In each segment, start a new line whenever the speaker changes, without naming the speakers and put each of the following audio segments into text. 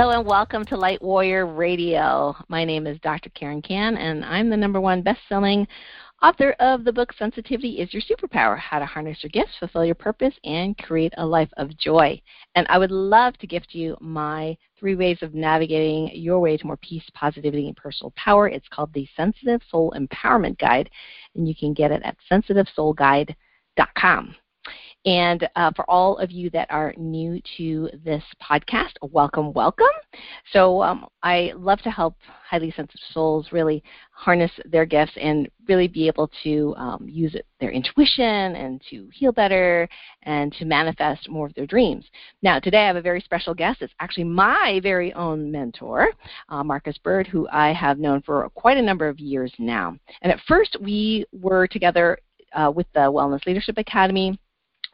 Hello and welcome to Light Warrior Radio. My name is Dr. Karen Kan, and I'm the number one best-selling author of the book Sensitivity is Your Superpower: How to Harness Your Gifts, Fulfill Your Purpose, and Create a Life of Joy. And I would love to gift you my three ways of navigating your way to more peace, positivity, and personal power. It's called the Sensitive Soul Empowerment Guide, and you can get it at sensitivesoulguide.com. And uh, for all of you that are new to this podcast, welcome, welcome. So um, I love to help highly sensitive souls really harness their gifts and really be able to um, use it, their intuition and to heal better and to manifest more of their dreams. Now, today I have a very special guest. It's actually my very own mentor, uh, Marcus Bird, who I have known for quite a number of years now. And at first, we were together uh, with the Wellness Leadership Academy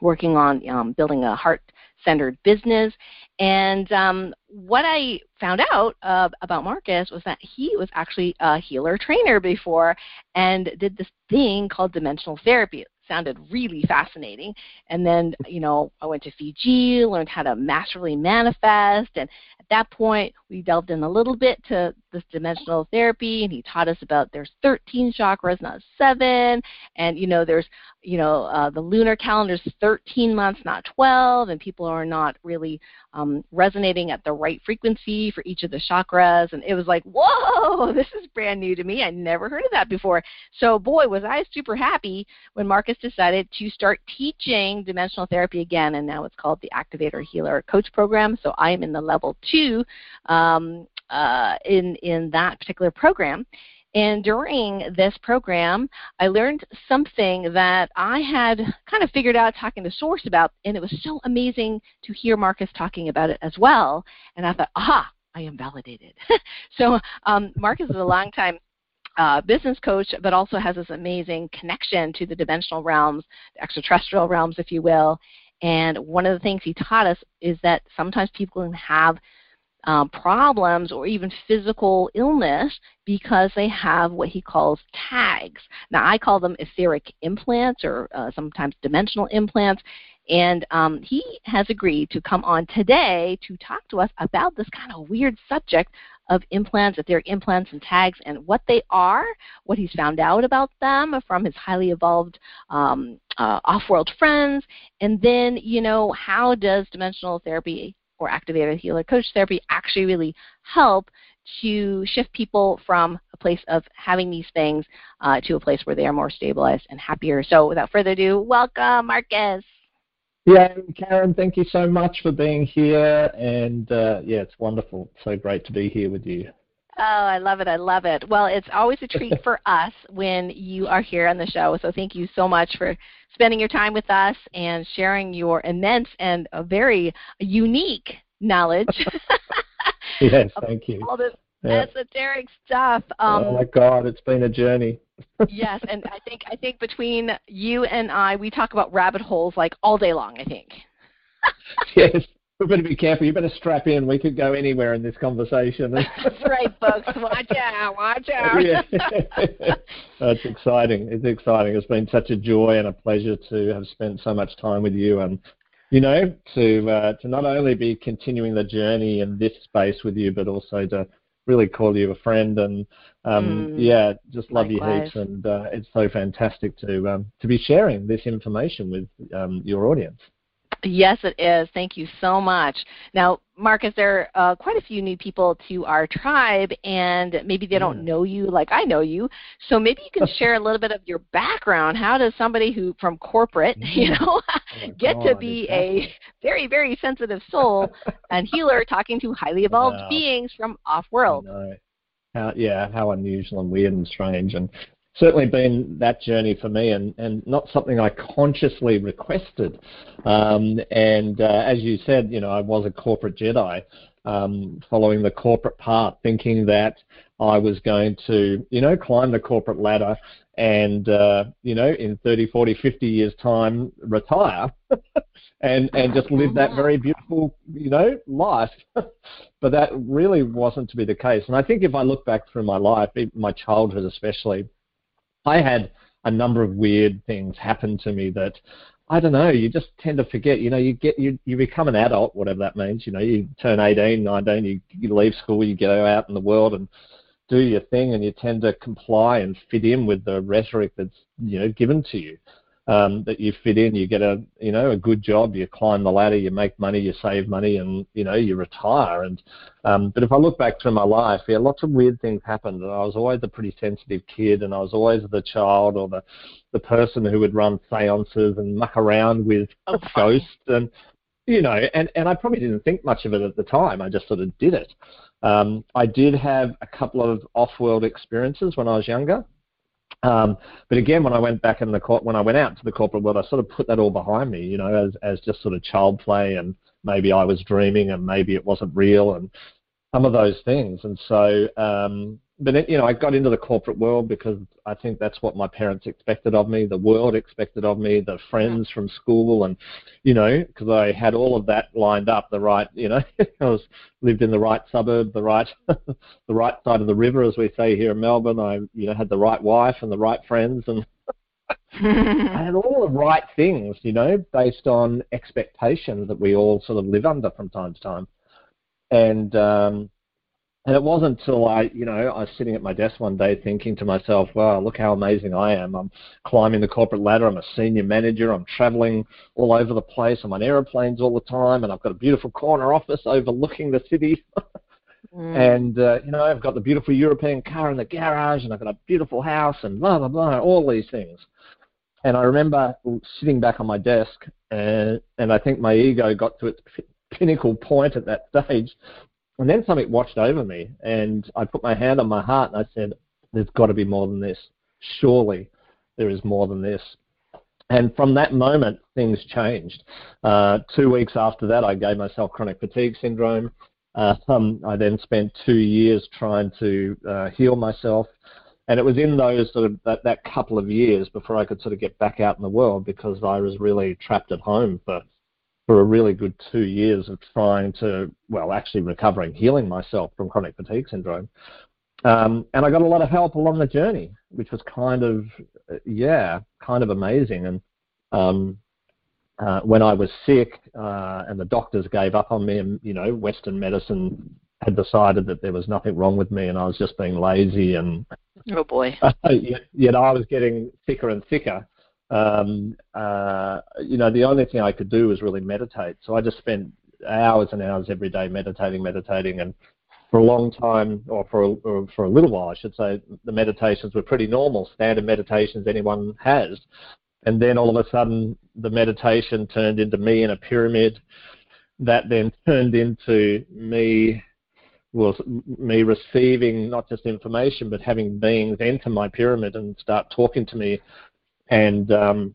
working on um, building a heart centered business. And um, what I found out uh, about Marcus was that he was actually a healer trainer before and did this thing called dimensional therapy. It sounded really fascinating. And then, you know, I went to Fiji, learned how to masterfully manifest, and at that point, we delved in a little bit to this dimensional therapy, and he taught us about there's 13 chakras, not seven, and you know there's you know uh, the lunar calendar is 13 months, not 12, and people are not really um, resonating at the right frequency for each of the chakras, and it was like, whoa, this is brand new to me. I never heard of that before. So boy, was I super happy when Marcus decided to start teaching dimensional therapy again, and now it's called the Activator Healer Coach Program. So I am in the level two um, uh, in in that particular program. And during this program, I learned something that I had kind of figured out talking to Source about, and it was so amazing to hear Marcus talking about it as well. And I thought, aha, I am validated. so um, Marcus is a longtime uh, business coach, but also has this amazing connection to the dimensional realms, the extraterrestrial realms, if you will. And one of the things he taught us is that sometimes people can have um, problems or even physical illness because they have what he calls tags. Now, I call them etheric implants or uh, sometimes dimensional implants. And um, he has agreed to come on today to talk to us about this kind of weird subject of implants, etheric implants, and tags, and what they are, what he's found out about them from his highly evolved um, uh, off-world friends, and then you know how does dimensional therapy or activated healer coach therapy actually really help to shift people from a place of having these things uh, to a place where they are more stabilized and happier. So without further ado, welcome, Marcus.
Yeah, Karen, thank you so much for being here. And uh, yeah, it's wonderful. So great to be here with you.
Oh, I love it. I love it. Well, it's always a treat for us when you are here on the show. So thank you so much for spending your time with us and sharing your immense and a very unique knowledge.
yes, thank you.
All this yeah. esoteric stuff.
Um, oh my God, it's been a journey.
yes, and I think I think between you and I, we talk about rabbit holes like all day long. I think.
yes, we better be careful. You better strap in. We could go anywhere in this conversation.
That's right, folks. Watch out. Watch out.
yeah. That's exciting. It's exciting. It's been such a joy and a pleasure to have spent so much time with you and you know to uh, to not only be continuing the journey in this space with you, but also to really call you a friend and um, mm, yeah, just love likewise. you heaps. And uh, it's so fantastic to um, to be sharing this information with um, your audience.
Yes, it is. Thank you so much. Now, Marcus, there are uh, quite a few new people to our tribe, and maybe they don't know you like I know you. So maybe you can share a little bit of your background. How does somebody who from corporate, you know, oh get to be a very, very sensitive soul and healer talking to highly evolved beings from off-world?
How, yeah, how unusual and weird and strange. And certainly been that journey for me and, and not something I consciously requested. Um, and uh, as you said, you know, I was a corporate Jedi, um, following the corporate path, thinking that I was going to, you know, climb the corporate ladder and, uh, you know, in 30, 40, 50 years' time, retire and, and just live that very beautiful, you know, life. but that really wasn't to be the case. And I think if I look back through my life, my childhood especially, I had a number of weird things happen to me that I don't know, you just tend to forget. You know, you get you you become an adult, whatever that means. You know, you turn 18, 19, you, you leave school, you go out in the world and do your thing, and you tend to comply and fit in with the rhetoric that's you know given to you um, that you fit in. You get a you know a good job, you climb the ladder, you make money, you save money, and you know you retire. And um, but if I look back through my life, yeah, lots of weird things happened. And I was always a pretty sensitive kid, and I was always the child or the the person who would run seances and muck around with oh, ghosts and you know, and, and I probably didn't think much of it at the time. I just sort of did it. Um, I did have a couple of off-world experiences when I was younger. Um, but again, when I went back in the court, when I went out to the corporate world, I sort of put that all behind me, you know, as as just sort of child play, and maybe I was dreaming, and maybe it wasn't real, and some of those things. And so, um, but it, you know, I got into the corporate world because I think that's what my parents expected of me, the world expected of me, the friends from school, and you know, because I had all of that lined up, the right, you know, I was lived in the right suburb, the right, the right side of the river, as we say here in Melbourne. I, you know, had the right wife and the right friends, and I had all the right things, you know, based on expectations that we all sort of live under from time to time, and. um and it wasn't until I, you know, I was sitting at my desk one day thinking to myself, wow, look how amazing I am. I'm climbing the corporate ladder. I'm a senior manager. I'm traveling all over the place. I'm on aeroplanes all the time. And I've got a beautiful corner office overlooking the city. mm. And, uh, you know, I've got the beautiful European car in the garage and I've got a beautiful house and blah, blah, blah, all these things. And I remember sitting back on my desk and, and I think my ego got to its pinnacle point at that stage and then something washed over me, and I put my hand on my heart and I said, There's got to be more than this. Surely there is more than this. And from that moment, things changed. Uh, two weeks after that, I gave myself chronic fatigue syndrome. Uh, um, I then spent two years trying to uh, heal myself. And it was in those sort of that, that couple of years before I could sort of get back out in the world because I was really trapped at home for for a really good two years of trying to, well, actually recovering, healing myself from chronic fatigue syndrome. Um, and I got a lot of help along the journey, which was kind of, yeah, kind of amazing. And um, uh, when I was sick uh, and the doctors gave up on me, and you know, Western medicine had decided that there was nothing wrong with me, and I was just being lazy and
oh boy,
yet, yet I was getting thicker and thicker um, uh, you know, the only thing I could do was really meditate. So I just spent hours and hours every day meditating, meditating, and for a long time, or for a, or for a little while, I should say, the meditations were pretty normal, standard meditations anyone has. And then all of a sudden, the meditation turned into me in a pyramid. That then turned into me was me receiving not just information, but having beings enter my pyramid and start talking to me and um,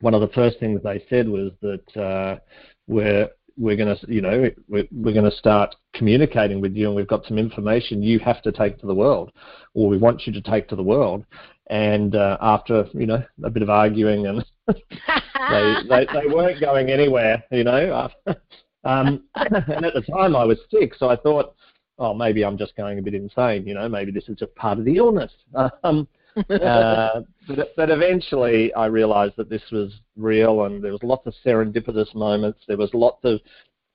one of the first things they said was that uh, we're we're going to, you know, we're, we're going to start communicating with you, and we've got some information you have to take to the world, or we want you to take to the world. And uh, after, you know, a bit of arguing, and they, they they weren't going anywhere, you know. um, and at the time, I was sick, so I thought, oh, maybe I'm just going a bit insane, you know. Maybe this is just part of the illness. Um, uh, but, but eventually I realized that this was real and there was lots of serendipitous moments. There was lots of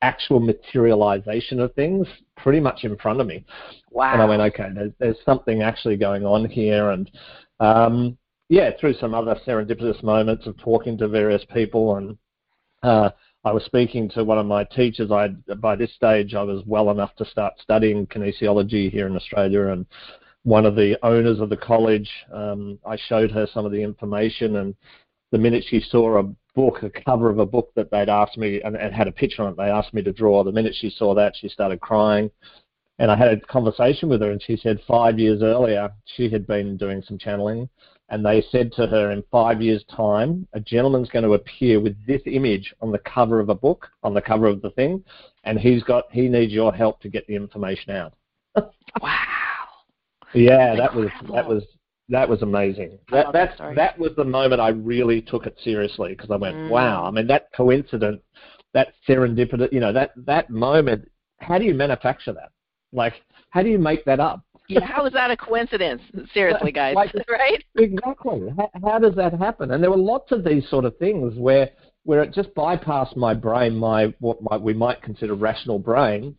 actual materialization of things pretty much in front of me.
Wow.
And I went, okay, there's, there's something actually going on here. And um, yeah, through some other serendipitous moments of talking to various people and uh, I was speaking to one of my teachers. I by this stage I was well enough to start studying kinesiology here in Australia, and one of the owners of the college. Um, I showed her some of the information, and the minute she saw a book, a cover of a book that they'd asked me, and it had a picture on it, they asked me to draw. The minute she saw that, she started crying. And I had a conversation with her, and she said five years earlier she had been doing some channeling, and they said to her, in five years' time, a gentleman's going to appear with this image on the cover of a book, on the cover of the thing, and he's got he needs your help to get the information out.
wow.
Yeah, that was that was that was amazing. That that that was the moment I really took it seriously because I went, mm. wow. I mean, that coincidence, that serendipity, you know, that that moment. How do you manufacture that? Like, how do you make that up?
yeah, how is that a coincidence? Seriously, guys, like, right?
Exactly. How, how does that happen? And there were lots of these sort of things where where it just bypassed my brain, my what might, we might consider rational brain,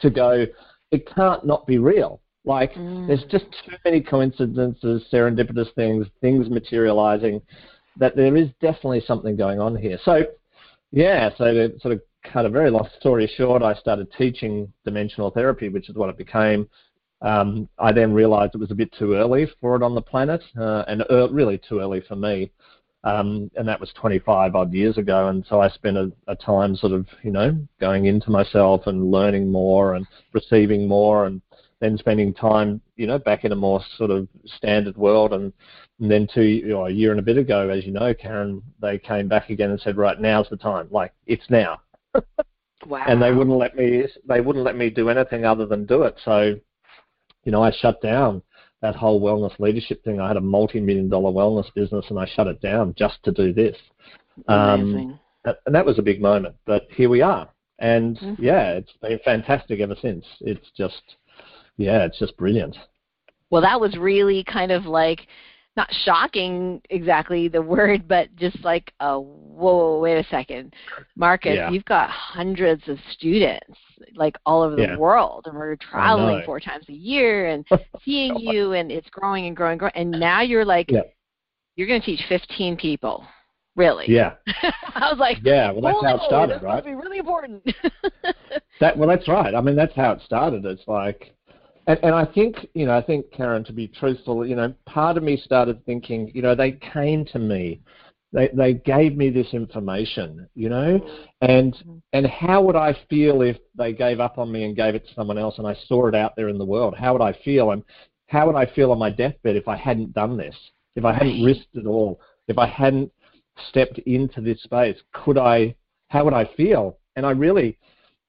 to go, it can't not be real. Like mm. there's just too many coincidences, serendipitous things, things materializing, that there is definitely something going on here. So, yeah, so to sort of cut a very long story short, I started teaching dimensional therapy, which is what it became. Um, I then realized it was a bit too early for it on the planet, uh, and er- really too early for me. Um, and that was 25 odd years ago. And so I spent a, a, time sort of, you know, going into myself and learning more and receiving more, and then spending time, you know, back in a more sort of standard world. And, and then two, you know, a year and a bit ago, as you know, Karen, they came back again and said, right, now's the time. Like it's now.
wow.
And they wouldn't let me. They wouldn't let me do anything other than do it. So, you know, I shut down that whole wellness leadership thing. I had a multi-million dollar wellness business, and I shut it down just to do this.
Um,
and that was a big moment. But here we are, and mm-hmm. yeah, it's been fantastic ever since. It's just, yeah, it's just brilliant.
Well, that was really kind of like not shocking exactly the word, but just like, oh, whoa, wait a second, Marcus, yeah. you've got hundreds of students like all over the yeah. world, and we're traveling four times a year and oh seeing you, and it's growing and growing, and growing, and now you're like, yeah. you're going to teach 15 people. Really?
Yeah.
I was like,
yeah. Well, that's how it started, right?
Be really important.
that well, that's right. I mean, that's how it started. It's like and, and I think, you know, I think, Karen, to be truthful, you know, part of me started thinking, you know, they came to me. They, they gave me this information, you know, and mm-hmm. and how would I feel if they gave up on me and gave it to someone else and I saw it out there in the world? How would I feel? And how would I feel on my deathbed if I hadn't done this? If I hadn't risked it all? If I hadn't stepped into this space? Could I? How would I feel? And I really,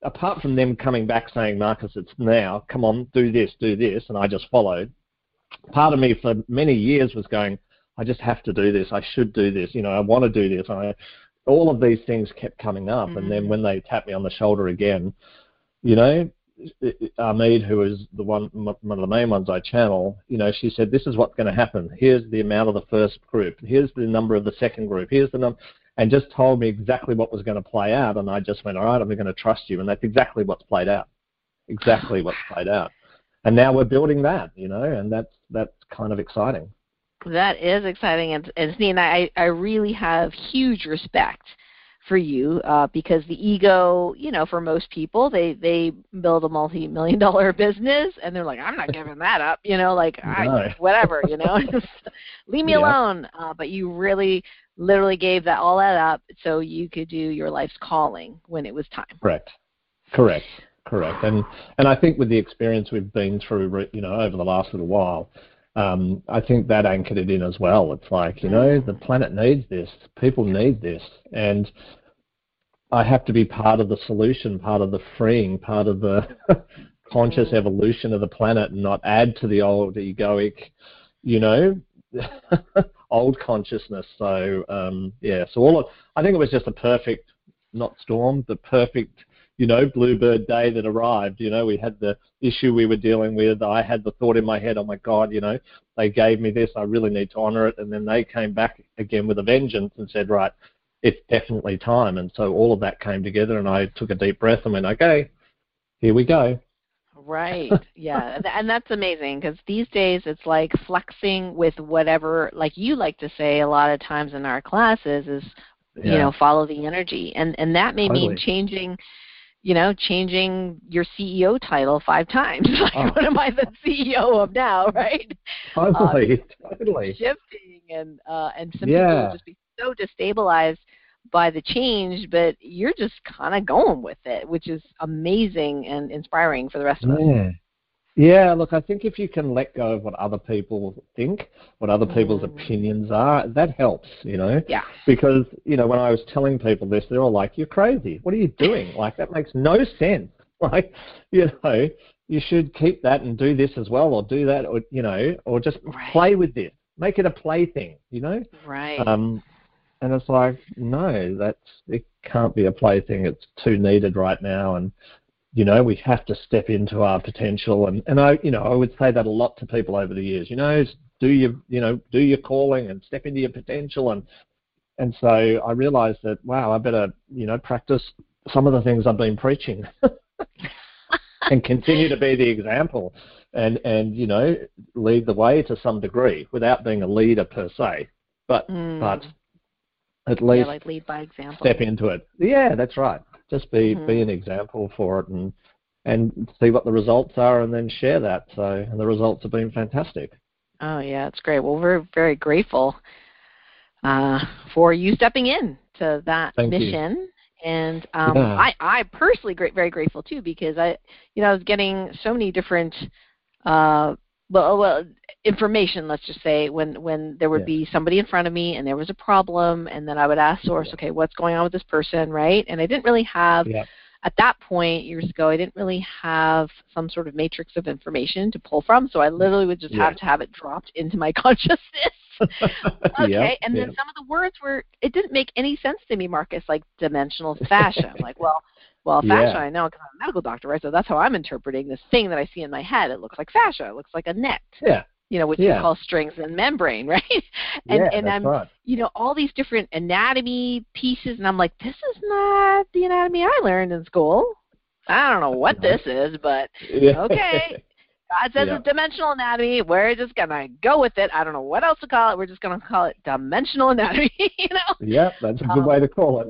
apart from them coming back saying, Marcus, it's now, come on, do this, do this, and I just followed, part of me for many years was going, I just have to do this, I should do this, you know, I want to do this. I, all of these things kept coming up, mm-hmm. and then mm. when they tapped me on the shoulder again, you know, Armide, who is the one, one of the main ones I channel, you know, she said, "This is what's going to happen. Here's the amount of the first group. Here's the number of the second group. Here's the number." And just told me exactly what was going to play out. And I just went, all right, I'm going to trust you. And that's exactly what's played out. Exactly what's played out. And now we're building that, you know, and that's that's kind of exciting.
That is exciting, and, and Snean, I I really have huge respect for you uh, because the ego, you know, for most people, they they build a multi-million dollar business and they're like, I'm not giving that up, you know, like no. I, whatever, you know, leave me yeah. alone. Uh, but you really, literally gave that all that up so you could do your life's calling when it was time.
Correct, correct, correct. And and I think with the experience we've been through, you know, over the last little while. Um, I think that anchored it in as well. It's like, you know, the planet needs this, people need this, and I have to be part of the solution, part of the freeing, part of the conscious mm. evolution of the planet, and not add to the old egoic, you know, old consciousness. So um, yeah, so all of, I think it was just a perfect, not storm, the perfect, you know, bluebird day that arrived. You know, we had the issue we were dealing with. I had the thought in my head, oh my God, you know, they gave me this. I really need to honor it. And then they came back again with a vengeance and said, right, it's definitely time. And so all of that came together, and I took a deep breath and went, okay, here we go.
Right. Yeah, and that's amazing because these days it's like flexing with whatever, like you like to say a lot of times in our classes, is yeah. you know follow the energy, and and that may totally. mean changing you know, changing your CEO title five times. like, oh. what am I the CEO of now, right?
Totally, uh, totally.
Shifting and uh, and some yeah. people will just be so destabilized by the change, but you're just kind of going with it, which is amazing and inspiring for the rest of
yeah. us. Yeah, look, I think if you can let go of what other people think, what other people's mm. opinions are, that helps, you know?
Yeah.
Because, you know, when I was telling people this, they're all like, you're crazy. What are you doing? like, that makes no sense. Like, you know, you should keep that and do this as well, or do that, or, you know, or just right. play with this. Make it a plaything, you know?
Right.
Um, and it's like, no, that's it can't be a plaything. It's too needed right now, and you know, we have to step into our potential. And, and I, you know, I would say that a lot to people over the years. You know, do your, you know, do your calling and step into your potential. And and so I realized that wow, I better, you know, practice some of the things I've been preaching. and continue to be the example and and you know lead the way to some degree without being a leader per se but mm. but at least
yeah, like lead by example.
step into it. Yeah that's right. Just be mm-hmm. be an example for it and and see what the results are and then share that. So and the results have been fantastic.
Oh yeah it's great. Well we're very grateful uh, for you stepping in to that
Thank
mission.
You.
and um,
yeah.
I, I personally great, very grateful too because I, you know, I was getting so many different, uh, well, oh, well, information. Let's just say when when there would
yeah.
be somebody in front of me and there was a problem, and then I would ask source, okay, what's going on with this person, right? And I didn't really have.
Yeah.
At that point, years ago, I didn't really have some sort of matrix of information to pull from, so I literally would just have to have it dropped into my consciousness. okay, and then some of the words were it didn't make any sense to me, Marcus, like dimensional fascia. I'm like, well, well, fascia
Yeah.
I know because I'm a medical doctor, right? So that's how I'm interpreting this thing that I see in my head. It looks like fascia. It looks like a net,
yeah
you know, which
Yeah.
you call strings and membrane, right? and
yeah,
and I'm
right.
you know all these different anatomy pieces, and I'm like, this is not the anatomy I learned in school. I don't know what this is, but okay. God says
Yeah.
it's dimensional anatomy. We're just gonna go with it. I don't know what else to call it. We're just gonna call it dimensional anatomy. you know?
yeah that's a good
Um,
way to call it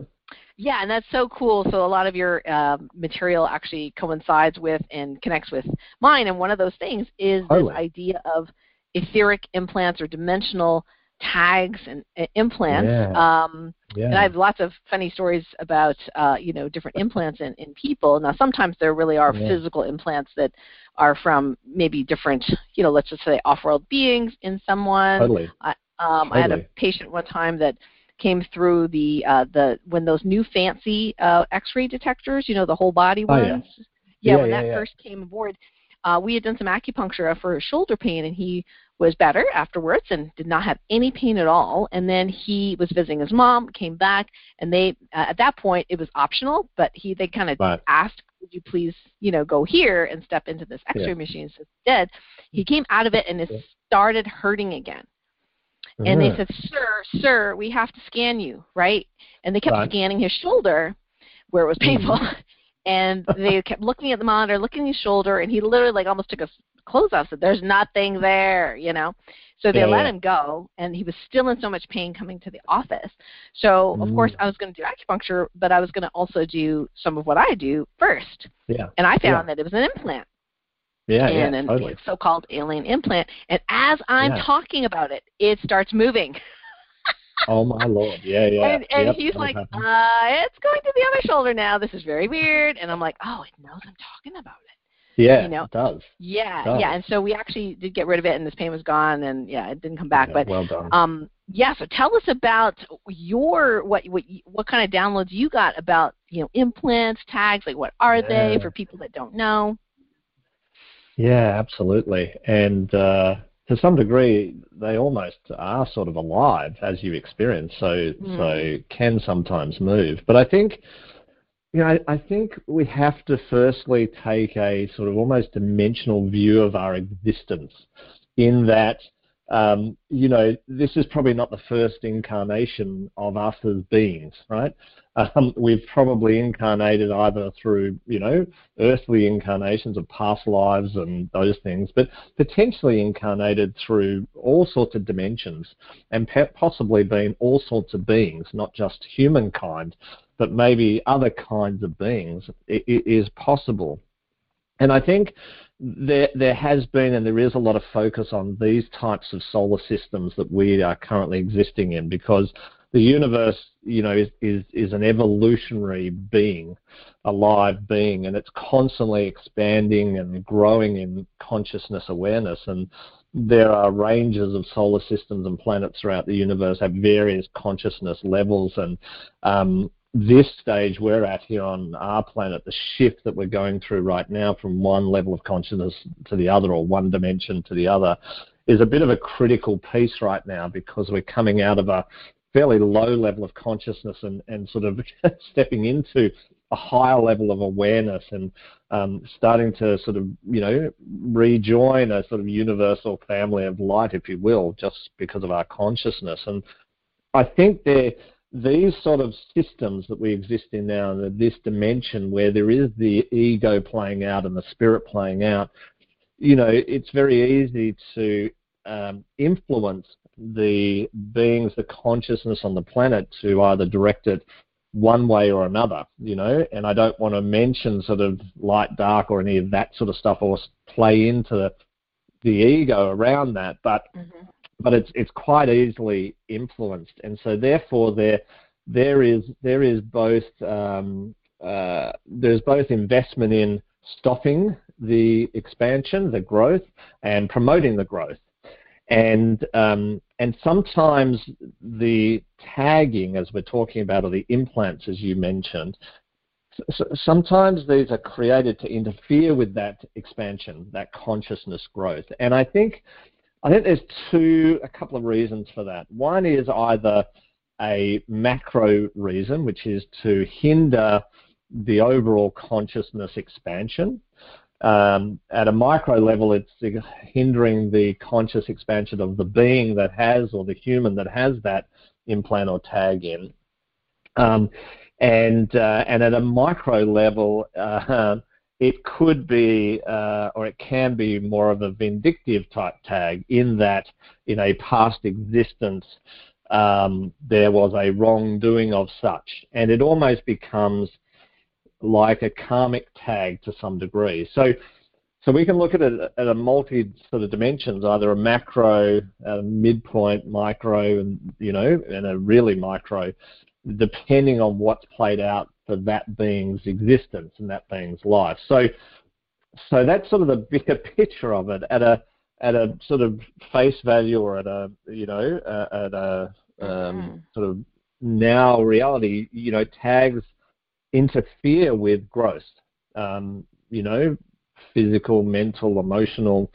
Yeah, and that's so cool. So a lot of your um, material actually coincides with and connects with mine. And one of those things is
Totally.
this idea of etheric implants or dimensional tags and uh, implants.
Yeah.
Um,
yeah
and I have lots of funny stories about uh, you know different implants in, in people. Now sometimes there really are
Yeah.
physical implants that are from maybe different you know let's just say off-world beings in someone.
totally
Um, I had a patient one time that came through the uh, the when those new fancy uh, X-ray detectors, you know, the whole body
Oh, yeah.
ones.
Yeah,
when
yeah,
that
yeah.
first came aboard, uh, we had done some acupuncture for his shoulder pain, and he was better afterwards and did not have any pain at all. And then he was visiting his mom, came back, and they uh, at that point it was optional, but he they kind of
Right.
asked, "Would you please, you know, go here and step into this X-ray
Yeah.
machine?" So instead, he came out of it and it
Yeah.
started hurting again. And they
Uh-huh.
said, "Sir, sir, we have to scan you, right?" And they kept
Right.
scanning his shoulder, where it was painful, and they kept looking at the monitor, looking at his shoulder, and he literally like almost took his clothes off. Said, "There's nothing there," you know. So they
Yeah,
let
yeah.
him go, and he was still in so much pain coming to the office. So of
Mm.
course I was going to do acupuncture, but I was going to also do some of what I do first,
yeah
and I found
Yeah.
that it was an implant
yeah
and
yeah
an
totally
so-called alien implant. And as I'm
Yeah.
talking about it, it starts moving.
oh my lord yeah yeah
and and
Yep,
he's like, uh, it's going to the other shoulder now. This is very weird. And I'm like, oh, it knows I'm talking about it.
yeah
you know,
it does
Yeah,
Does.
yeah. And so we actually did get rid of it, and this pain was gone, and yeah, it didn't come back.
Yeah,
but
well done
um, yeah. So tell us about your what what what kind of downloads you got about you know implants, tags. Like, what are they for people that don't know?
Yeah, absolutely. And uh, to some degree, they almost are sort of alive as you experience, so
Mm.
so can sometimes move. But I think, you know, I, I think we have to firstly take a sort of almost dimensional view of our existence, in that. Um, you know, this is probably not the first incarnation of us as beings, right? Um, we've probably incarnated either through, you know, earthly incarnations of past lives and those things, but potentially incarnated through all sorts of dimensions and possibly been all sorts of beings, not just humankind, but maybe other kinds of beings. It, it is possible. And I think there there has been and there is a lot of focus on these types of solar systems that we are currently existing in because the universe, you know, is, is, is an evolutionary being, a live being, and it's constantly expanding and growing in consciousness awareness. And there are ranges of solar systems and planets throughout the universe have various consciousness levels. And um, this stage we're at here on our planet, the shift that we're going through right now from one level of consciousness to the other or one dimension to the other, is a bit of a critical piece right now because we're coming out of a fairly low level of consciousness and, and sort of stepping into a higher level of awareness and um, starting to sort of, you know, rejoin a sort of universal family of light, if you will, just because of our consciousness. And I think there, these sort of systems that we exist in now, this dimension where there is the ego playing out and the spirit playing out, you know, it's very easy to um, influence the beings, the consciousness on the planet to either direct it one way or another, you know, and I don't want to mention sort of light, dark, or any of that sort of stuff, or play into the, ego around that, but mm-hmm. But it's it's quite easily influenced, and so therefore there there is there is both um, uh, there's both investment in stopping the expansion, the growth, and promoting the growth and um, and sometimes the tagging, as we're talking about, or the implants, as you mentioned, sometimes these are created to interfere with that expansion, that consciousness growth. And I think I think there's two, a couple of reasons for that. One is either a macro reason, which is to hinder the overall consciousness expansion. Um, at a micro level, it's hindering the conscious expansion of the being that has, or the human that has that implant or tag in. Um, and uh, and at a micro level, uh, it could be uh, or it can be more of a vindictive type tag in that in a past existence um, there was a wrongdoing of such, and it almost becomes like a karmic tag to some degree. So, so we can look at it at a multi sort of dimensions, either a macro, a midpoint, micro, and you know, and a really micro, depending on what's played out for that being's existence and that being's life. So, so that's sort of the bigger picture of it at a at a sort of face value or at a you know uh, at a um, mm-hmm. sort of now reality. You know, tags interfere with growth. Um, you know, physical, mental, emotional,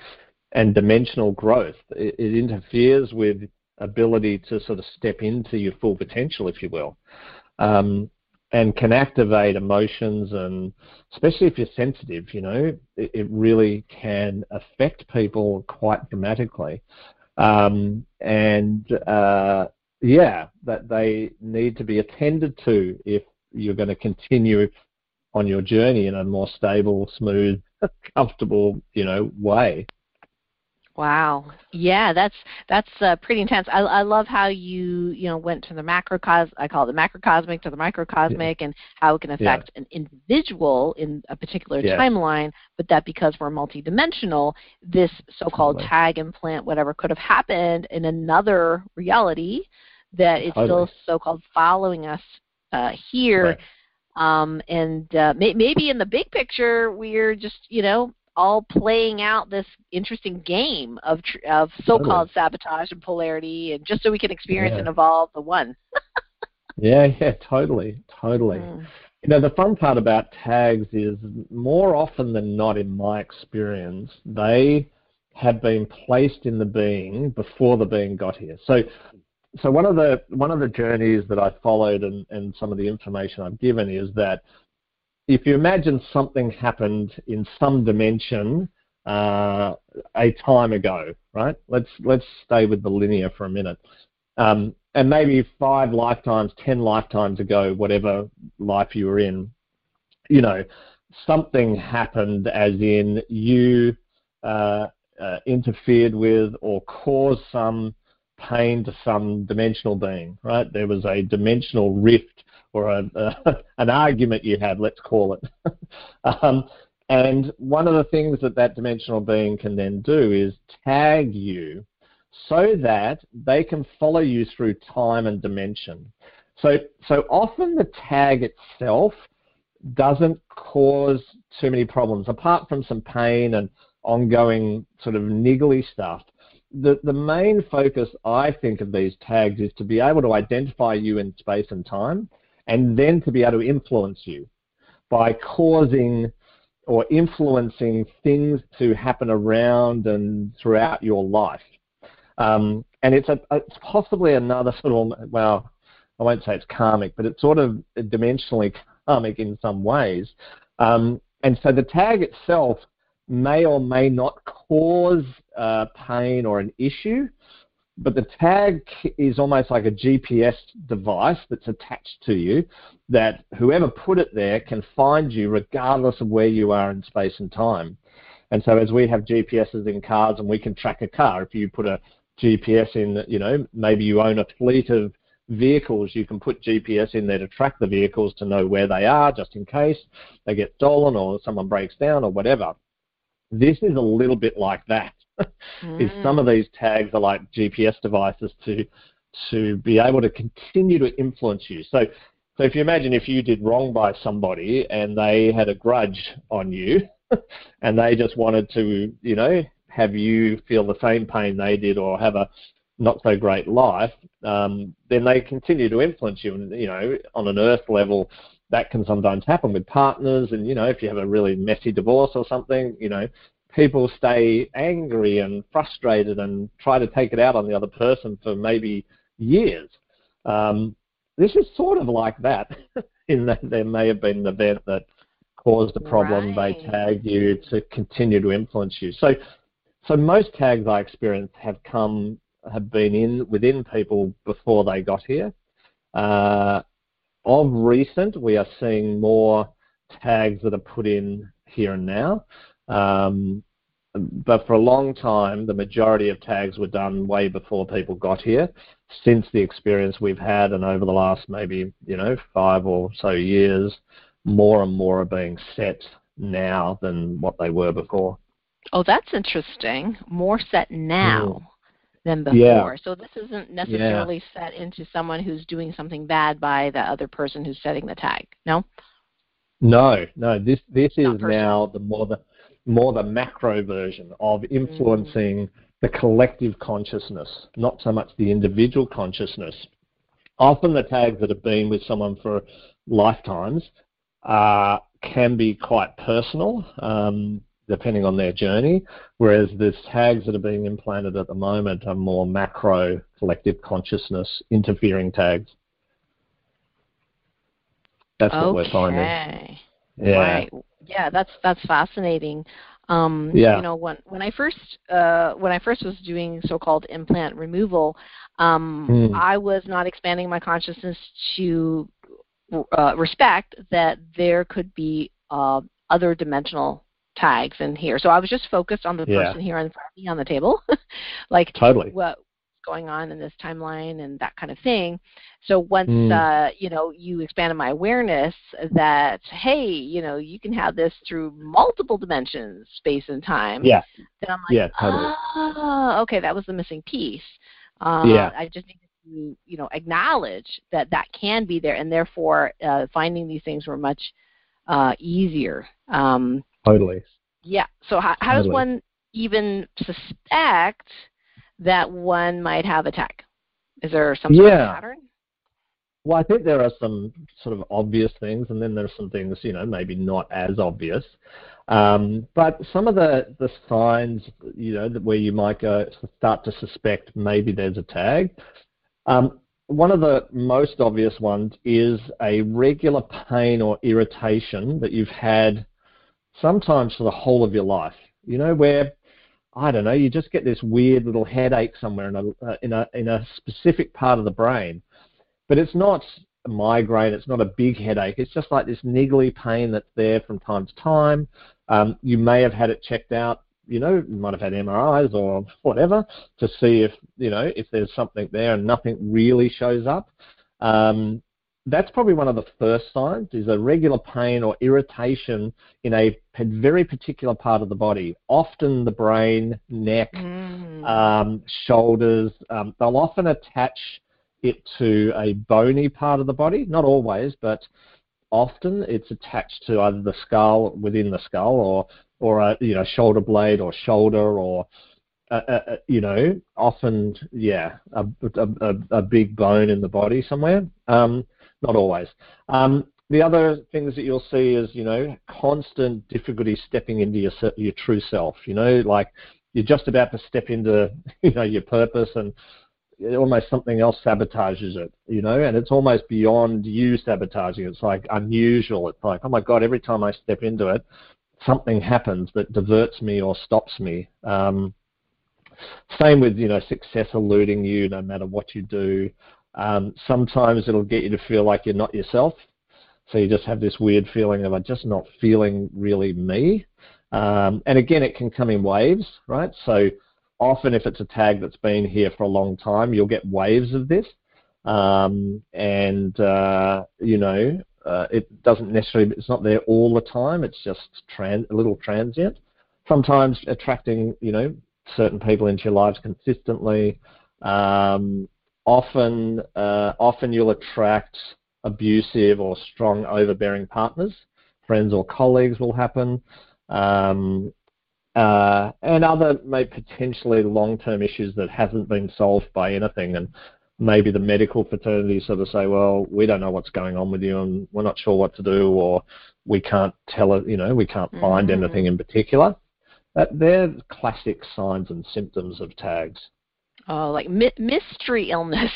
and dimensional growth. It, it, interferes with ability to sort of step into your full potential, if you will, um, and can activate emotions and especially if you're sensitive, you know, it, it really can affect people quite dramatically. Um, and uh, yeah, that they need to be attended to if you're going to continue on your journey in a more stable, smooth, comfortable, you know, way.
Wow. Yeah, that's that's uh, pretty intense. I, I love how you you know went to the macrocos I call it the macrocosmic to the microcosmic yeah. and how it can affect yeah. an individual in a particular yeah. timeline, but that because we're multidimensional, this so-called totally. tag implant whatever could have happened in another reality that is totally. still so-called following us uh, here. Right. Um, and uh, may- maybe in the big picture, we're just you know all playing out this interesting game of tr- of so-called totally. sabotage and polarity, and just so we can experience yeah. and evolve the one.
yeah, yeah, totally, totally. Mm. You know, the fun part about tags is more often than not, in my experience, they have been placed in the being before the being got here. So so one of the one of the journeys that I followed and, and some of the information I've given is that if you imagine something happened in some dimension uh, a time ago, right? Let's let's stay with the linear for a minute, um, and maybe five lifetimes, ten lifetimes ago, whatever life you were in, you know, something happened, as in you uh, uh, interfered with or caused some pain to some dimensional being, right? There was a dimensional rift or a, a, an argument you had, let's call it. um, and one of the things that that dimensional being can then do is tag you so that they can follow you through time and dimension. So, so often the tag itself doesn't cause too many problems, apart from some pain and ongoing sort of niggly stuff the, the main focus, I think, of these tags is to be able to identify you in space and time and then to be able to influence you by causing or influencing things to happen around and throughout your life. Um, and it's, a, it's possibly another sort of, well, I won't say it's karmic, but it's sort of dimensionally karmic in some ways. Um, and so the tag itself may or may not cause uh, pain or an issue, but the tag is almost like a GPS device that's attached to you that whoever put it there can find you regardless of where you are in space and time. And so as we have GPSs in cars and we can track a car, if you put a GPS in, you know, maybe you own a fleet of vehicles, you can put GPS in there to track the vehicles to know where they are just in case they get stolen or someone breaks down or whatever. This is a little bit like that. Mm. Is some of these tags are like GPS devices to to be able to continue to influence you. So so if you imagine if you did wrong by somebody and they had a grudge on you and they just wanted to, you know, have you feel the same pain they did or have a not so great life, um, then they continue to influence you. And you know, on an earth level, that can sometimes happen with partners. And you know, if you have a really messy divorce or something, you know, people stay angry and frustrated and try to take it out on the other person for maybe years. Um, this is sort of like that, in that there may have been an event that caused a problem. Right. They tag you to continue to influence you. So, so most tags I experience have come have been in within people before they got here. Uh, of recent, we are seeing more tags that are put in here and now. Um, but for a long time, the majority of tags were done way before people got here. Since the experience we've had, and over the last maybe you know five or so years, more and more are being set now than what they were before.
Oh, that's interesting. More set now. Mm than before. Yeah. So this isn't necessarily yeah. set into someone who's doing something bad by the other person who's setting the tag. No.
No, no. This this is now the more the more the macro version of influencing the collective consciousness, not so much the individual consciousness. Often the tags that have been with someone for lifetimes uh, can be quite personal. Um, depending on their journey, whereas the tags that are being implanted at the moment are more macro collective consciousness interfering tags. That's
okay.
what we're finding.
Yeah. Right. Yeah, that's that's fascinating. Um, yeah. You know, when when I first uh, when I first was doing so-called implant removal, um, mm. I was not expanding my consciousness to uh, respect that there could be uh, other dimensional tags in here. So I was just focused on the yeah. person here in front of me on the table, like
totally
what's going on in this timeline and that kind of thing. So once mm. uh, you know you expanded my awareness that hey, you know you can have this through multiple dimensions, space and time.
Yeah.
Then I'm like,
yeah, totally.
oh, okay, that was the missing piece. Uh,
yeah.
I just need to you know acknowledge that that can be there, and therefore uh, finding these things were much uh, easier. Um,
Totally.
Yeah. So how, how totally. does one even suspect that one might have a tag? Is there some sort yeah. of pattern?
Well, I think there are some sort of obvious things, and then there are some things, you know, maybe not as obvious. Um, but some of the, the signs, you know, where you might go start to suspect maybe there's a tag. Um, one of the most obvious ones is a regular pain or irritation that you've had sometimes for the whole of your life. You know, where I don't know, you just get this weird little headache somewhere in a uh, in a in a specific part of the brain, but it's not a migraine. It's not a big headache. It's just like this niggly pain that's there from time to time. Um, you may have had it checked out. You know, you might have had MRIs or whatever to see if you know if there's something there, and nothing really shows up. Um, that's probably one of the first signs is a regular pain or irritation in a very particular part of the body often the brain neck mm. um, shoulders um, they'll often attach it to a bony part of the body not always but often it's attached to either the skull within the skull or or a you know shoulder blade or shoulder or uh, uh, you know, often, yeah, a, a, a, big bone in the body somewhere. Um, not always. Um, the other things that you'll see is, you know, constant difficulty stepping into your your true self. You know, like you're just about to step into, you know, your purpose, and almost something else sabotages it, you know, and it's almost beyond you sabotaging. It's like unusual. It's like, oh my God, every time I step into it, something happens that diverts me or stops me. Um, same with, you know, success eluding you no matter what you do. Um, sometimes it'll get you to feel like you're not yourself. So you just have this weird feeling of I'm just not feeling really me. Um, and again, it can come in waves, right? So often if it's a tag that's been here for a long time, you'll get waves of this. Um, and, uh, you know, uh, it doesn't necessarily, it's not there all the time. It's just trans, a little transient. Sometimes attracting, you know, certain people into your lives consistently. Um, often, uh, often you'll attract abusive or strong overbearing partners. Friends or colleagues will happen. Um, uh, and other may potentially long-term issues that hasn't been solved by anything. And maybe the medical fraternity sort of say, well, we don't know what's going on with you and we're not sure what to do or we can't tell it, you know, we can't find mm-hmm. anything in particular. That they're classic signs and symptoms of tags.
Oh, like mi- mystery illness.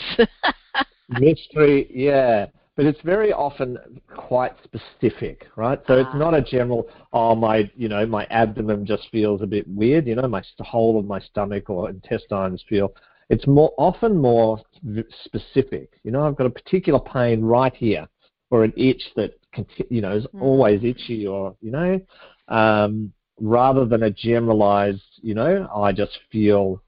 mystery, yeah but it's very often quite specific, right? So it's not a ah. general, oh my, you know, my abdomen just feels a bit weird, you know, my the whole of my stomach or intestines feel. It's more often more specific. You know, I've got a particular pain right here, or an itch that you know is mm. always itchy, or you know, um, rather than a generalized, you know, I just feel.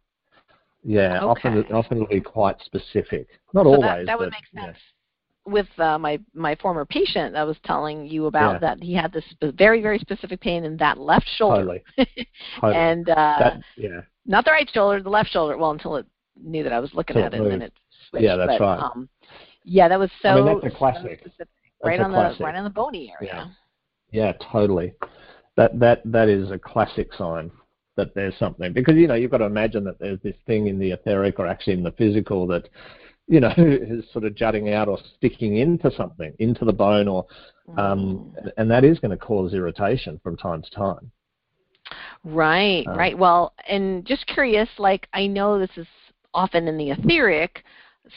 Yeah, okay. often often it'll be quite specific. Not
so
always.
That, that would
but,
make sense. Yeah with uh, my my former patient I was telling you about yeah. that he had this very very specific pain in that left shoulder.
Totally. totally.
and uh,
that, yeah.
Not the right shoulder, the left shoulder. Well, until it knew that I was looking at it, and then it switched.
Yeah, that's
but,
right.
Um, yeah, that was so.
I mean, that's a classic.
So right on
classic.
the right on the bony
area. Yeah. yeah, totally. That that that is a classic sign that there's something because you know you've got to imagine that there's this thing in the etheric or actually in the physical that you know, is sort of jutting out or sticking into something, into the bone, or um, mm. and that is going to cause irritation from time to time.
Right, um, right. Well, and just curious, like I know this is often in the etheric,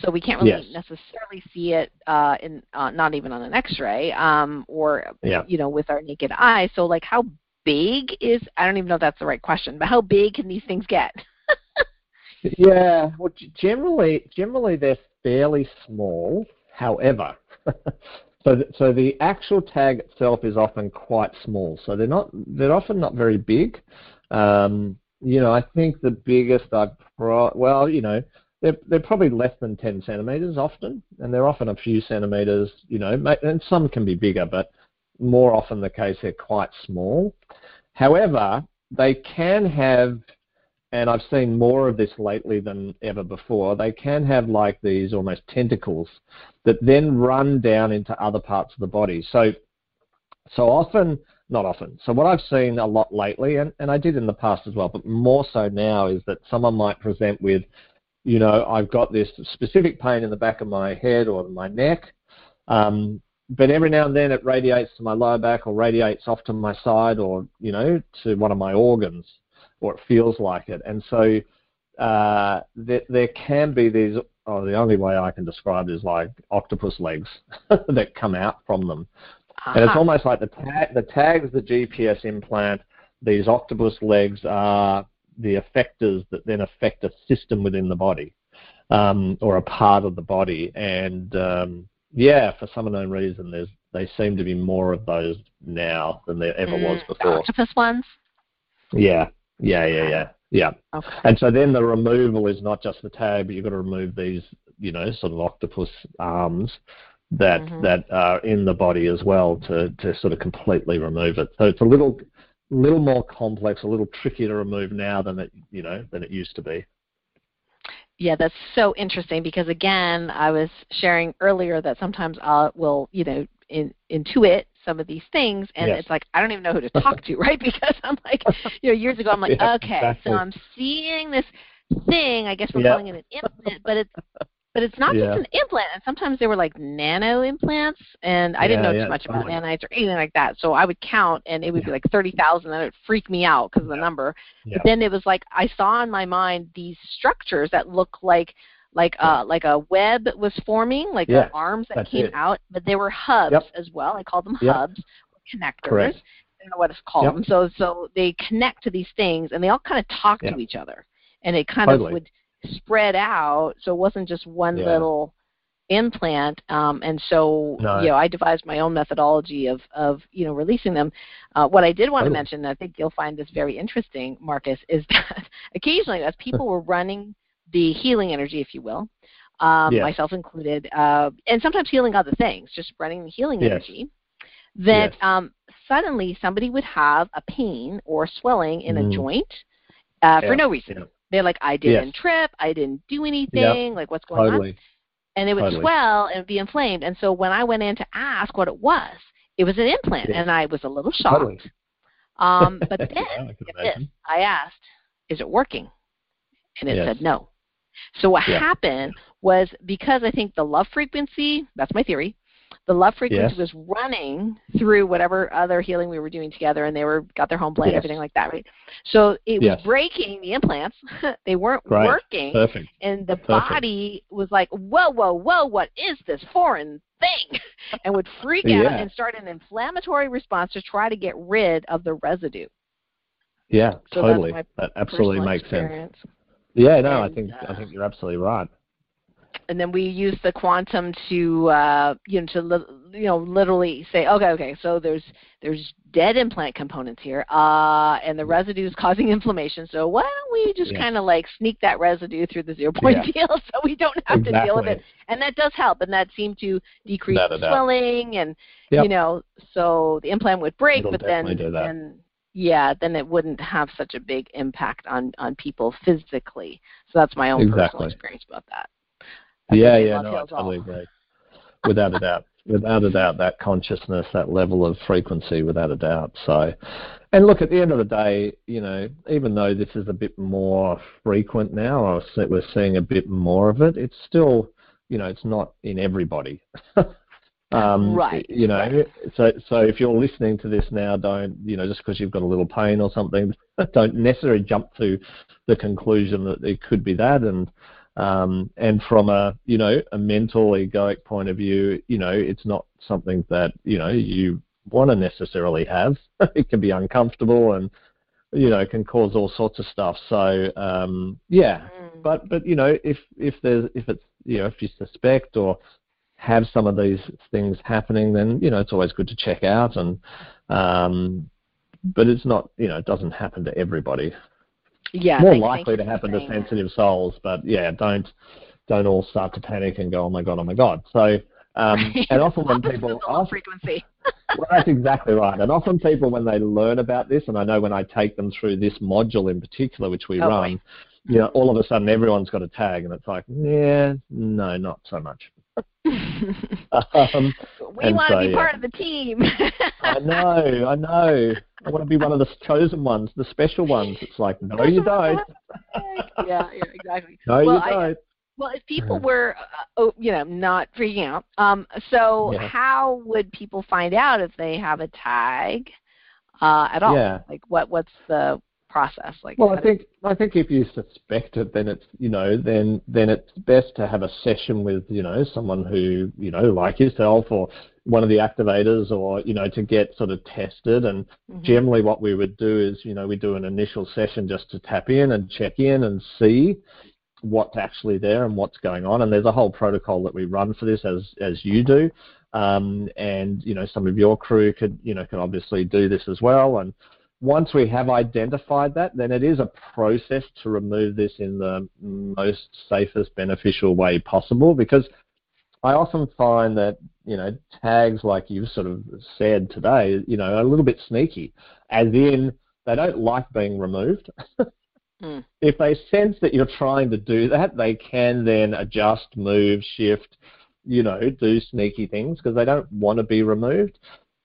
so we can't really yes. necessarily see it uh, in uh, not even on an X-ray um, or
yeah.
you know with our naked eye. So like, how big is? I don't even know if that's the right question, but how big can these things get?
Yeah, well, generally, generally they're fairly small. However, so th- so the actual tag itself is often quite small. So they're not they're often not very big. Um, you know, I think the biggest I've pro- well, you know, they're they're probably less than 10 centimeters often, and they're often a few centimeters. You know, and some can be bigger, but more often the case they're quite small. However, they can have and I've seen more of this lately than ever before, they can have like these almost tentacles that then run down into other parts of the body. So, so often, not often. So what I've seen a lot lately, and, and I did in the past as well, but more so now, is that someone might present with, you know, I've got this specific pain in the back of my head or my neck, um, but every now and then it radiates to my lower back or radiates off to my side or, you know, to one of my organs or it feels like it. And so uh, there, there can be these. Oh, the only way I can describe it is like octopus legs that come out from them, uh-huh. and it's almost like the tag, the tags, the GPS implant. These octopus legs are the effectors that then affect a system within the body, um, or a part of the body. And um, yeah, for some unknown reason, there's they seem to be more of those now than there ever mm, was before.
Octopus ones.
Yeah, yeah, yeah, yeah, yeah. Okay. And so then the removal is not just the tag, but you've got to remove these, you know, sort of octopus arms that mm-hmm. that are in the body as well to to sort of completely remove it. So it's a little little more complex, a little trickier to remove now than it you know than it used to be.
Yeah, that's so interesting because again, I was sharing earlier that sometimes I will, you know, in, intuit some of these things and yes. it's like I don't even know who to talk to, right? Because I'm like, you know, years ago I'm like, yeah, okay, exactly. so I'm seeing this thing, I guess we're calling it an implant, but it's but it's not yeah. just an implant. And sometimes they were like nano implants, and I didn't know too much about nanites or anything like that. So I would count, and it would be like thirty thousand, and it would freak me out because of the number. But then it was like I saw in my mind these structures that look like like uh like a web was forming, like
Yeah,
arms that came
it.
out, but they were hubs
Yep.
as well. I call them
Yep.
hubs, connectors.
Correct.
I don't know what it's called.
Yep.
So so they connect to these things, and they all kind of talk
Yeah.
to each other, and it kind
Totally.
of would spread out. So it wasn't just one
Yeah.
little implant. Um, and so
No.
you know, I devised my own methodology of of you know releasing them. Uh, what I did want to mention, and I think you'll find this very interesting, Marcus, is that occasionally as people were running the healing energy, if you will. Um,
Yes.
myself included, uh, and sometimes healing other things, just running the healing
Yes.
energy that
Yes.
um, suddenly somebody would have a pain or swelling in a
Mm.
joint uh, for
Yeah,
no reason.
yeah.
They're like, I didn't trip, I didn't do anything, like what's going on? And it would
Totally.
swell and be inflamed. And so when I went in to ask what it was, it was an implant,
Yeah.
and I was a little shocked.
Totally.
Um, but then
Yeah, I
this. I asked, "Is it working?" And it
Yes.
said no. So what
Yeah.
happened was because I think the love frequency, that's my theory, the love frequency
Yes.
was running through whatever other healing we were doing together and they were got their home plate,
Yes.
everything like that, right? So it
Yes.
was breaking the implants. they weren't
Great.
working
Perfect.
and the
Perfect.
body was like, Whoa, whoa, whoa, what is this foreign thing? and would freak out
Yeah.
and start an inflammatory response to try to get rid of the residue.
Yeah,
So
totally. That absolutely makes sense. Yeah, no, I
And,
think I
uh,
think you're absolutely right.
And then we use the quantum to uh, you know to li- you know literally say okay okay so there's there's dead implant components here uh, and the residue is causing inflammation. So why don't we just
Yeah.
kind of like sneak that residue through the zero point
Yeah.
deal so we don't have to deal with it? And that does help and that seemed to decrease the swelling and
Yep.
you know so the implant would break
It'll
but then then yeah then it wouldn't have such a big impact on on people physically. So that's my own personal experience about that
Yeah, yeah, no, I
heals all.
agree. Without a doubt. Without a doubt, that consciousness, that level of frequency, without a doubt. So, and look, at the end of the day, you know, even though this is a bit more frequent now, or we're seeing a bit more of it, it's still, you know, it's not in everybody. um,
Right,
You know, so so if you're listening to this now, don't, you know, just because you've got a little pain or something, don't necessarily jump to the conclusion that it could be that and um, and from a you know a mental egoic point of view, you know it's not something that you know you want to necessarily have. it can be uncomfortable and you know can cause all sorts of stuff. So um, yeah,
Mm.
but but you know if if there's if it's you know if you suspect or have some of these things happening, then you know it's always good to check out and. Um, but it's not, you know, it doesn't happen to everybody
yeah
more likely to happen to
that.
sensitive souls, but yeah, don't don't all start to panic and go, oh my god, oh my god. So um, and often when people,
of
often,
frequency
well, that's exactly right. And often people when they learn about this, and I know when I take them through this module in particular, which we
Oh, boy.
run, you know, all of a sudden everyone's got a tag, and it's like, yeah, no, not so much. Um,
we want to
so,
be
yeah.
part of the team
I know, I know. I want to be one of the chosen ones, the special ones. It's like, no, you don't.
yeah yeah exactly
No,
Well,
you don't.
Well, if people were, uh, oh, you know, not freaking out, um, so
Yeah.
how would people find out if they have a tag uh, at all?
Yeah.
Like, what what's the process? Like,
Well, I think I think if you suspect it, then it's you know then then it's best to have a session with you know someone who you know like yourself or one of the activators or you know to get sort of tested and
Mhm.
generally what we would do is you know we do an initial session just to tap in and check in and see what's actually there and what's going on and there's a whole protocol that we run for this as as you do um, and you know some of your crew could you know can obviously do this as well and once we have identified that, then it is a process to remove this in the most safest, beneficial way possible. Because I often find that you know tags, like you've sort of said today, you know, are a little bit sneaky, as in they don't like being removed.
Mm.
If they sense that you're trying to do that, they can then adjust, move, shift, you know, do sneaky things because they don't want to be removed.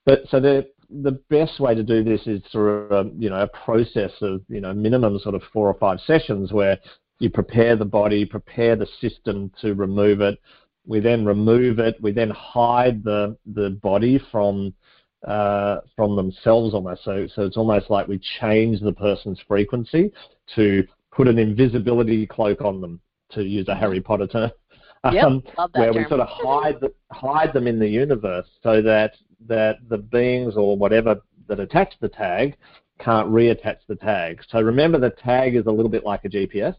But so the the best way to do this is through a, you know a process of you know minimum sort of four or five sessions where you prepare the body, prepare the system to remove it. We then remove it. We then hide the the body from uh, from themselves almost. So so it's almost like we change the person's frequency to put an invisibility cloak on them. to use a Harry Potter term. Um, where
term.
we sort of hide the, hide them in the universe so that that the beings or whatever that attach the tag can't reattach the tag. So remember, the tag is a little bit like a GPS.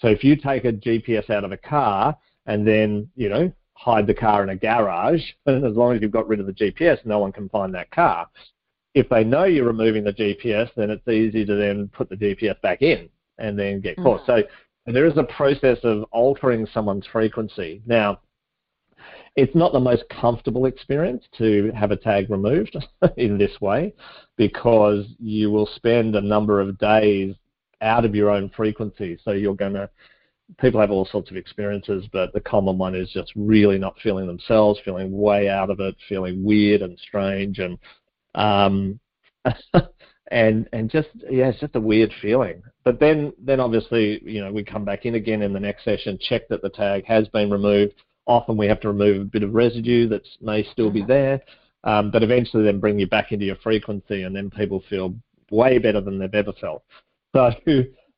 So if you take a GPS out of a car and then you know hide the car in a garage, and as long as you've got rid of the GPS, no one can find that car. If they know you're removing the GPS, then it's easy to then put the GPS back in and then get caught.
Mhm.
So there is a process of altering someone's frequency. Now, it's not the most comfortable experience to have a tag removed in this way because you will spend a number of days out of your own frequency. So you're going to, people have all sorts of experiences, but the common one is just really not feeling themselves, feeling way out of it, feeling weird and strange and, um, and, and just, yeah, it's just a weird feeling. But then, then obviously, you know, we come back in again in the next session, check that the tag has been removed. Often we have to remove a bit of residue that may still be
Mhm.
there, um, but eventually then bring you back into your frequency, and then people feel way better than they've ever felt. So,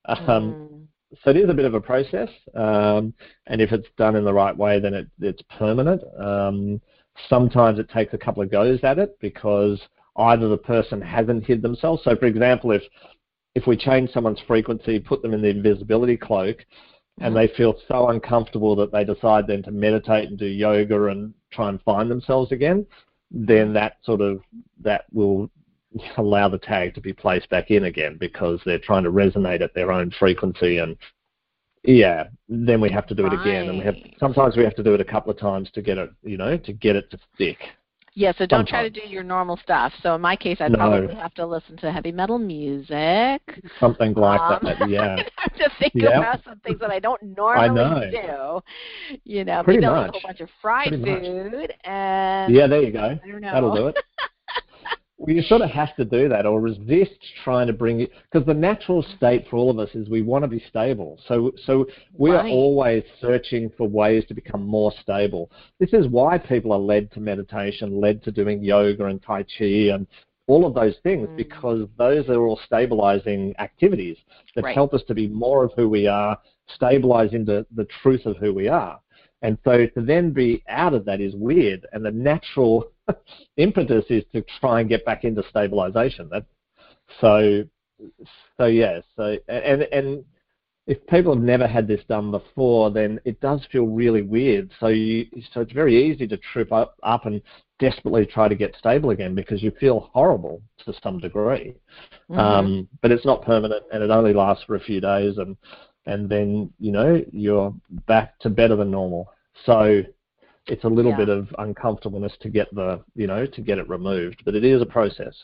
um,
Mm.
so it is a bit of a process, um, and if it's done in the right way, then it, it's permanent. Um, sometimes it takes a couple of goes at it because either the person hasn't hid themselves. So, for example, if if we change someone's frequency, put them in the invisibility cloak, and they feel so uncomfortable that they decide then to meditate and do yoga and try and find themselves again, then that sort of that will allow the tag to be placed back in again because they're trying to resonate at their own frequency and yeah, then we have to do it again and we have sometimes we have to do it a couple of times to get it, you know, to get it to stick.
Yeah, so don't try to do your normal stuff. So in my case, I'd
No.
probably have to listen to heavy metal music.
Something like
Um,
that, yeah.
I'd have to think
Yeah.
about some things that I don't normally do. You know,
Pretty
maybe I'll eat a whole bunch of fried
Pretty much.
food and
Yeah, there you go.
I don't know.
That'll do it. you sort of have to do that or resist trying to bring it because the natural state for all of us is we want to be stable. So, so we are always searching for ways to become more stable. This is why people are led to meditation, led to doing yoga and tai chi and all of those things
Mm.
because those are all stabilizing activities that
Right.
help us to be more of who we are, stabilize into the truth of who we are. And so to then be out of that is weird, and the natural impetus is to try and get back into stabilization. That, so, so yeah. So and and if people have never had this done before, then it does feel really weird. So you so it's very easy to trip up up and desperately try to get stable again because you feel horrible to some degree.
Mhm.
Um, but it's not permanent, and it only lasts for a few days, and and then you know you're back to better than normal. So it's a little
Yeah.
bit of uncomfortableness to get the you know to get it removed, but it is a process.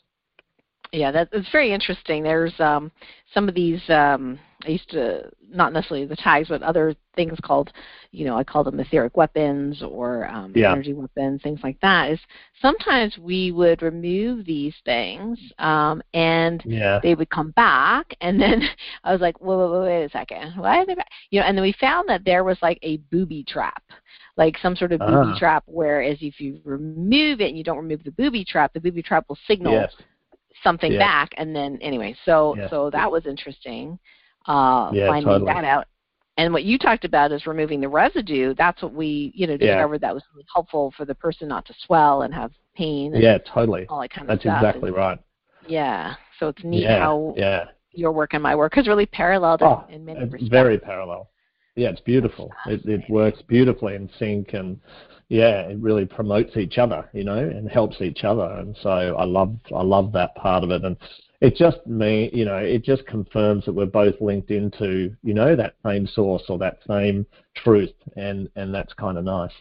Yeah, that's it's very interesting. There's um, some of these. Um, I used to not necessarily the tags, but other things called, you know, I call them etheric weapons or um,
Yeah.
energy weapons, things like that. Is sometimes we would remove these things, um, and
Yeah.
they would come back, and then I was like, whoa, wait, wait, wait a second, why are they back? You know, and then we found that there was like a booby trap, like some sort of booby
Ah.
trap. Whereas if you remove it and you don't remove the booby trap, the booby trap will signal
Yes.
something back and then anyway so so that was interesting uh
Yeah,
finding
totally.
that out and what you talked about is removing the residue that's what we you know
Yeah.
discovered that was really helpful for the person not to swell and have pain and
Yeah. Totally.
all that kind
That's
of stuff
exactly right.
yeah so it's neat
yeah.
how
yeah.
your work and my work is really paralleled
Oh,
in, in many
it's
respects
very parallel. Yeah, it's beautiful. It, it works beautifully in sync, and yeah, it really promotes each other, you know, and helps each other. And so I love, I love that part of it. And it just me, you know, it just confirms that we're both linked into, you know, that same source or that same truth, and and that's kind of nice.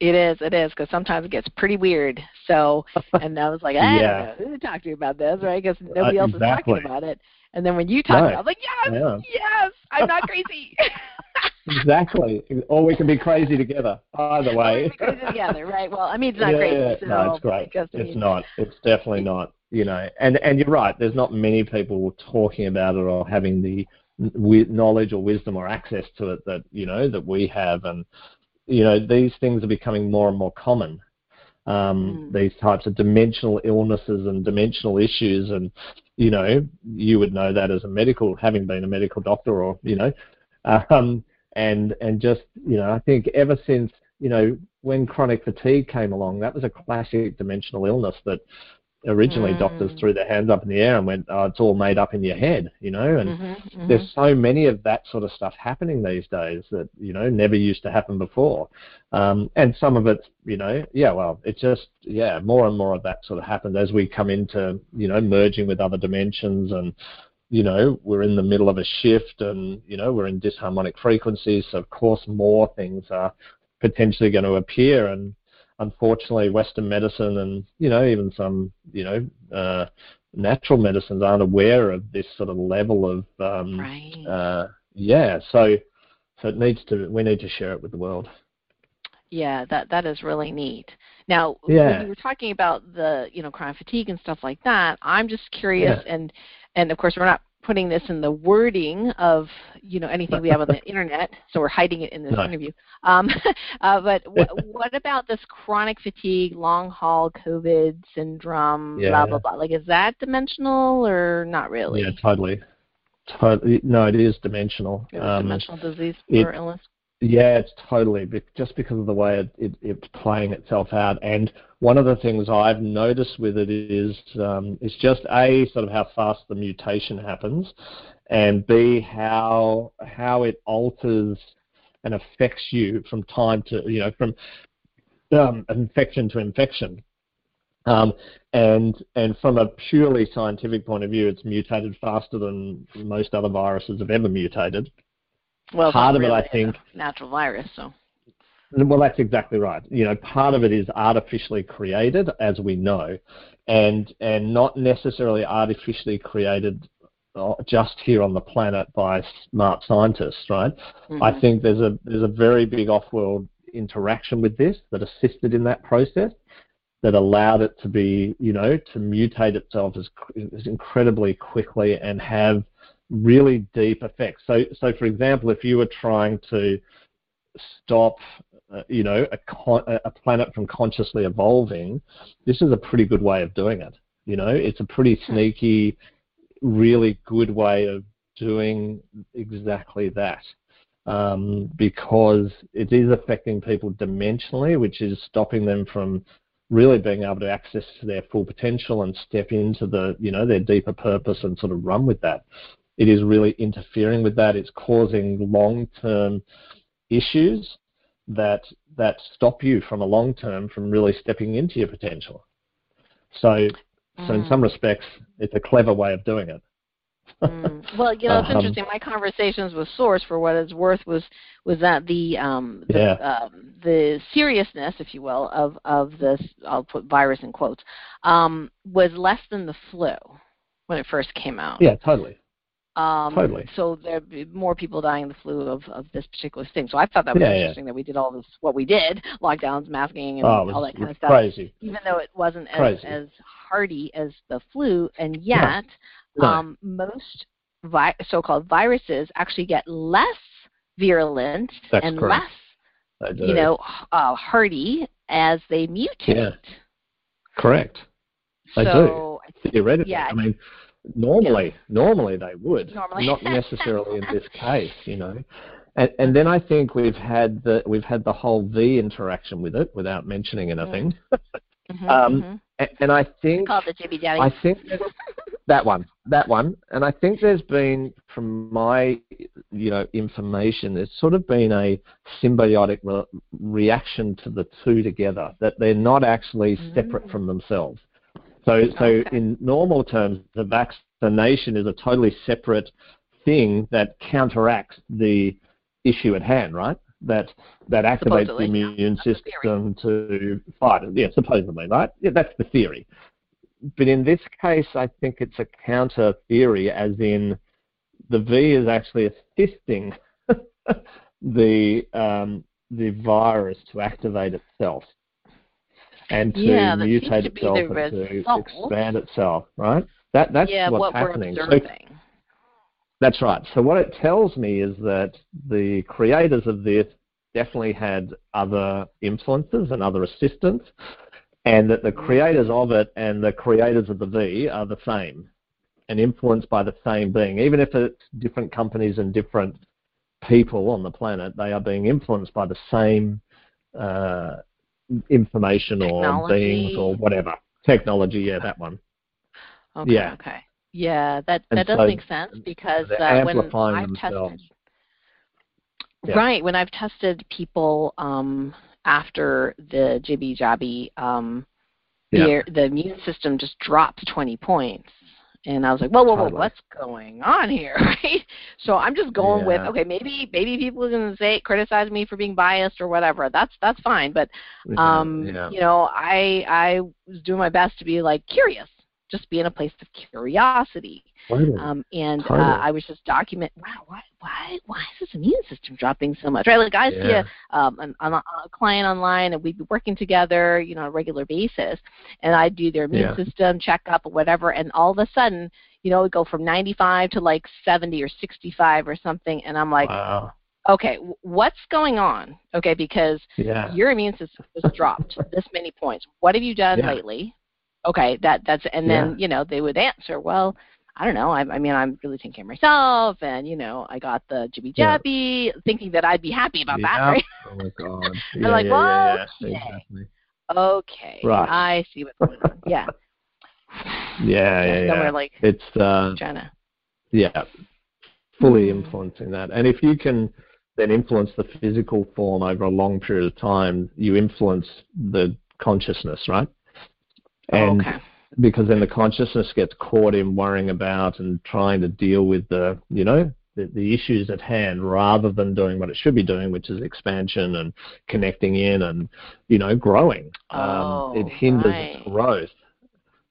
It is, it is, because sometimes it gets pretty weird. So, and I was like, I
Yeah.
don't know who to talk to you about this, right? Because nobody
Uh,
else is talking about it. And then when you talk,
Right.
about it, I was like, yes,
Yeah.
yes, I'm not crazy.
Exactly. Or we can be crazy together. Either way.
we go together, right? Well, I mean, it's not
yeah,
crazy.
yeah.
So
no, it's great. It's
mean,
not. It's definitely not. You know, and and you're right. There's not many people talking about it or having the knowledge or wisdom or access to it that you know that we have, and you know these things are becoming more and more common. Um,
Mm.
These types of dimensional illnesses and dimensional issues, and you know, you would know that as a medical, having been a medical doctor, or you know, um, and and just you know I think ever since you know when chronic fatigue came along, that was a classic dimensional illness that originally mm. doctors threw their hands up in the air and went, oh, it's all made up in your head, you know, and mm-hmm, mm-hmm. there's so many of that sort of stuff happening these days that, you know, never used to happen before. Um, and some of it's, you know, yeah, well, it's just, yeah, more and more of that sort of happens as we come into, you know, merging with other dimensions and, you know, we're in the middle of a shift and, you know, we're in disharmonic frequencies. So, of course, more things are potentially going to appear and, unfortunately, Western medicine and you know even some you know uh, natural medicines aren't aware of this sort of level of um,
right.
uh, yeah. So so it needs to we need to share it with the world.
Yeah, that that is really neat. Now,
yeah.
when you were talking about the you know chronic fatigue and stuff like that, I'm just curious, yeah. and and of course we're not putting this in the wording of you know anything we have on the internet, so we're hiding it in this no. interview. Um, uh, but w- what about this chronic fatigue, long haul COVID syndrome, yeah. blah blah blah? Like, is that dimensional or not really?
Yeah, totally. Totally. No, it is dimensional.
Um, dimensional disease or it, illness.
Yeah, it's totally just because of the way it, it, it's playing itself out. And one of the things I've noticed with it is um, it's just a sort of how fast the mutation happens, and b how how it alters and affects you from time to you know from um, infection to infection. Um, and and from a purely scientific point of view, it's mutated faster than most other viruses have ever mutated.
Well,
part of
really
it, I think,
natural virus. So.
Well, that's exactly right. You know, part of it is artificially created, as we know, and and not necessarily artificially created uh, just here on the planet by smart scientists, right? Mm-hmm. I think there's a there's a very big off-world interaction with this that assisted in that process, that allowed it to be, you know, to mutate itself as, as incredibly quickly and have really deep effects. So, so for example, if you were trying to stop, uh, you know, a, con- a planet from consciously evolving, this is a pretty good way of doing it. You know, it's a pretty hmm. sneaky, really good way of doing exactly that. Um, because it is affecting people dimensionally, which is stopping them from really being able to access their full potential and step into the you know their deeper purpose and sort of run with that it is really interfering with that. It's causing long-term issues that that stop you from a long term from really stepping into your potential. So, mm. so in mm. some respects, it's a clever way of doing it.
mm. Well, you know, it's um, interesting. My conversations with Source, for what it's worth, was was that the um, the,
yeah.
um, the seriousness, if you will, of of this I'll put virus in quotes, um, was less than the flu when it first came out.
Yeah, totally.
Um,
totally.
So there'd be more people dying of the flu of, of this particular thing. So I thought that was
yeah,
interesting
yeah.
that we did all this, what we did, lockdowns, masking, and
oh,
all that kind of stuff.
Crazy.
Even though it wasn't
as,
as hardy as the flu, and yet
no.
Um, most vi- so-called viruses actually get less virulent
That's
and
correct.
less, you know, uh, hardy as they mutate.
Yeah. Correct.
So,
do. Theoretically,
yeah,
I mean, Normally, normally they would,
normally.
not necessarily in this case, you know. And, and then I think we've had the we've had the whole V interaction with it without mentioning anything.
Mm-hmm,
um,
mm-hmm.
And, and, I think
called the Jibby Daddy.
I think that one, that one, and I think there's been, from my you know information, there's sort of been a symbiotic re- reaction to the two together. That they're not actually separate mm. from themselves. So, so in normal terms, the vaccination is a totally separate thing that counteracts the issue at hand, right? That that activates
supposedly,
the immune
yeah.
system to fight it. Yeah, supposedly, right? Yeah, that's the theory. But in this case, I think it's a counter theory, as in the V is actually assisting the um, the virus to activate itself and to
yeah,
mutate itself and to expand itself, right? That that's
yeah,
what's
what
happening.
So,
that's right. So what it tells me is that the creators of this definitely had other influences and other assistants, and that the
mm-hmm.
creators of it and the creators of the V are the same and influenced by the same being, even if it's different companies and different people on the planet, they are being influenced by the same uh, information or beings or whatever technology. Yeah, that one.
Okay. Yeah. Okay. Yeah, that that and does so make sense because uh, when I've
themselves.
tested, yeah. right, when I've tested people um, after the jibby jabby, um, yeah. the the immune system just drops 20 points. And I was like, whoa, whoa, whoa, what's going on here, right? So I'm just going yeah. with, okay, maybe maybe people are gonna say criticize me for being biased or whatever. That's that's fine, but um, yeah. you know, I I was doing my best to be like curious, just be in a place of curiosity. Um, and uh, I was just document. Wow, why why why is this immune system dropping so much? Right, like I yeah. see a, um, an, a, a client online, and we'd be working together, you know, on a regular basis, and I'd do their immune yeah. system checkup or whatever, and all of a sudden, you know, it go from 95 to like 70 or 65 or something, and I'm like.
Wow
okay, what's going on? Okay, because
yeah.
your immune system has dropped this many points. What have you done yeah. lately? Okay, that that's and then yeah. you know they would answer, well, I don't know. I, I mean, I'm really taking care of myself, and you know, I got the jibby jabby, yeah. thinking that I'd be happy about
yeah.
that, right?
Oh my god!
Yeah, I'm like,
yeah,
well,
yeah, yeah. Exactly.
okay,
right.
I see what's going on. Yeah.
yeah, yeah, yeah.
like
it's uh. Yeah, fully
mm.
influencing that, and if you can then influence the physical form over a long period of time, you influence the consciousness, right? And
okay
because then the consciousness gets caught in worrying about and trying to deal with the, you know, the, the issues at hand rather than doing what it should be doing, which is expansion and connecting in and, you know, growing.
Oh,
um, it hinders
right.
growth.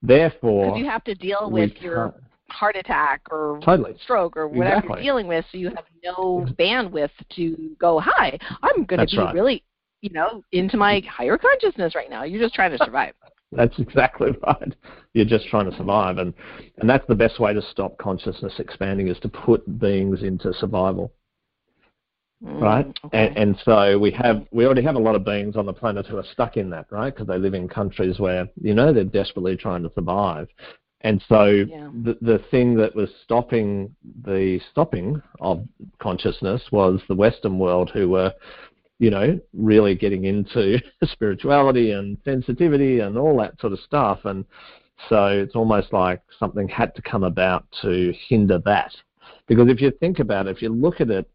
Therefore,
because you have to deal with your heart attack or
totally.
stroke or whatever
exactly.
you're dealing with, so you have no bandwidth to go, hi, I'm going to be
right.
really, you know, into my higher consciousness right now. You're just trying to survive.
That's exactly right. You're just trying to survive, and and that's the best way to stop consciousness expanding is to put beings into survival.
Mm,
right,
okay.
and, and so we have we already have a lot of beings on the planet who are stuck in that, right? Because they live in countries where you know they're desperately trying to survive, and so
yeah.
the the thing that was stopping the stopping of consciousness was the Western world, who were you know, really getting into spirituality and sensitivity and all that sort of stuff. And so it's almost like something had to come about to hinder that. Because if you think about it, if you look at it,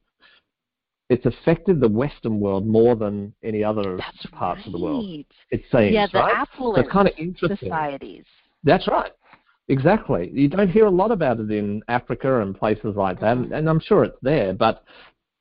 it's affected the Western world more than any other
That's
parts
right.
of the world. It seems,
yeah, the
right?
affluent
so kind of interesting.
societies.
That's right. Exactly. You don't hear a lot about it in Africa and places like that, and I'm sure it's there, but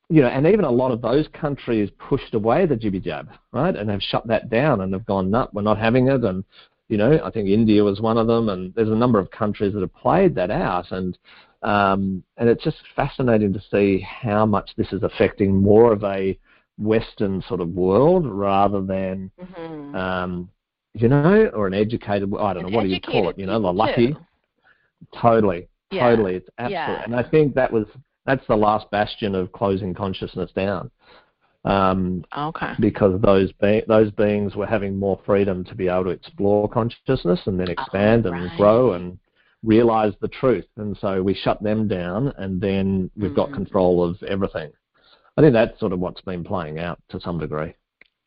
you know, and even a lot of those countries pushed away the jibby jab, right, and have shut that down and have gone, nut, we're not having it, and you know, I think India was one of them, and there's a number of countries that have played that out, and um, and it's just fascinating to see how much this is affecting more of a Western sort of world rather than,
mm-hmm.
um, you know, or an educated. I don't
an
know what do you call it? You know, the lucky.
Too.
Totally,
yeah.
totally. It's absolutely,
yeah.
and I think that was that's the last bastion of closing consciousness down. Um,
okay.
Because those be- those beings were having more freedom to be able to explore consciousness and then expand
oh,
and grow and realize the truth. And so we shut them down, and then we've
mm-hmm.
got control of everything. I think that's sort of what's been playing out to some degree.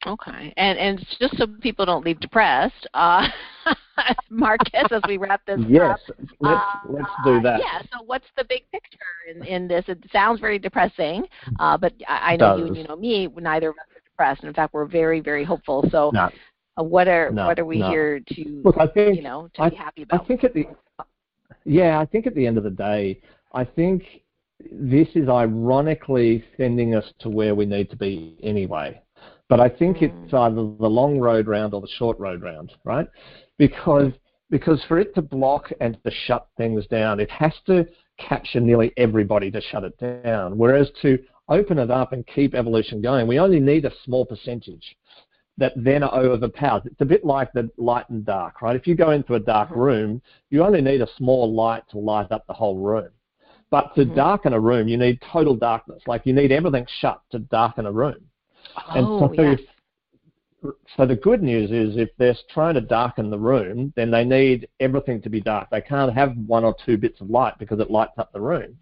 Okay, and and just so people don't leave depressed, uh, Marcus, as we wrap this
yes,
up,
let's
uh,
let's do that.
Yeah. So, what's the big picture in, in this? It sounds very depressing, uh, but I, I know you and you know me. Neither of us are depressed. And in fact, we're very very hopeful. So,
no.
uh, what are
no,
what are we
no.
here to
Look, I think,
you know to
I,
be happy about?
I think at the yeah, I think at the end of the day, I think this is ironically sending us to where we need to be anyway. But I think
mm.
it's either the long road round or the short road round, right? Because because for it to block and to shut things down, it has to capture nearly everybody to shut it down. Whereas to open it up and keep evolution going, we only need a small percentage that then are overpowered. It's a bit like the light and dark, right? If you go into a dark
mm-hmm.
room, you only need a small light to light up the whole room. But to
mm-hmm.
darken a room, you need total darkness. Like you need everything shut to darken a room.
Oh,
and so,
yes.
so the good news is if they're trying to darken the room, then they need everything to be dark. They can't have one or two bits of light because it lights up the room.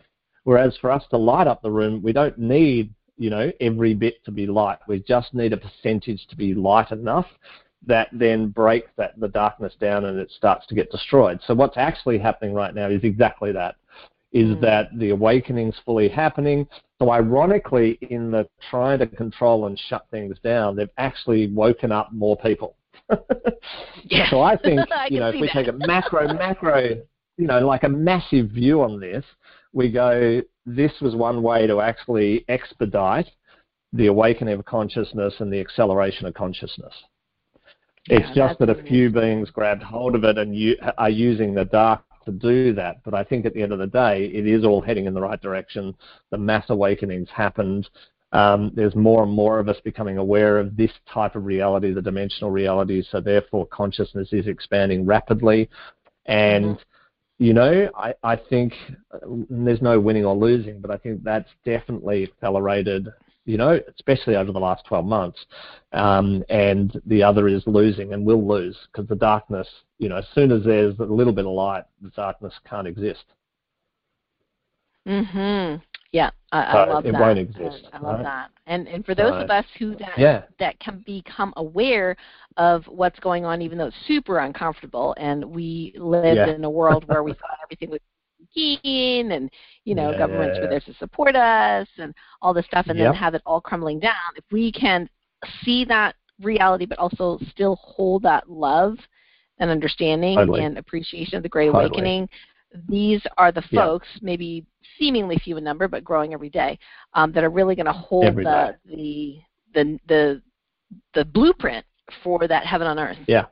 Whereas for us to light up the room, we don't need you know, every bit to be light. We just need a percentage to be light enough that then breaks that the darkness down and it starts to get destroyed. So what's actually happening right now is exactly that. Is mm. that the awakening's fully happening? So ironically, in the trying to control and shut things down, they've actually woken up more people.
yeah.
So I think
I
you know if we
that.
take a macro macro you know like a massive view on this, we go this was one way to actually expedite the awakening of consciousness and the acceleration of consciousness.
Yeah,
it's just that a few beings grabbed hold of it and you, are using the dark to do that. But I think at the end of the day, it is all heading in the right direction. The mass awakenings happened. Um, there's more and more of us becoming aware of this type of reality, the dimensional reality. So therefore, consciousness is expanding rapidly. And mm-hmm you know, I, I think there's no winning or losing, but I think that's definitely accelerated you know, especially over the last 12 months. Um, and the other is losing and will lose because the darkness, you know, as soon as there's a little bit of light, the darkness can't exist.
Mm Mhm. Yeah, I,
so
I love
it
that.
won't exist.
I, I love
right?
that. And and for those of us who that
yeah.
that can become aware of what's going on, even though it's super uncomfortable, and we lived
yeah.
in a world where we thought everything was and you know
yeah,
governments
yeah,
were there to support us and all this stuff and
yep.
then have it all crumbling down. If we can see that reality but also still hold that love and understanding
totally.
and appreciation of the great
totally.
awakening these are the folks maybe seemingly few in number but growing every day um, that are really going to hold the, the the the the blueprint for that heaven on earth.
Yeah.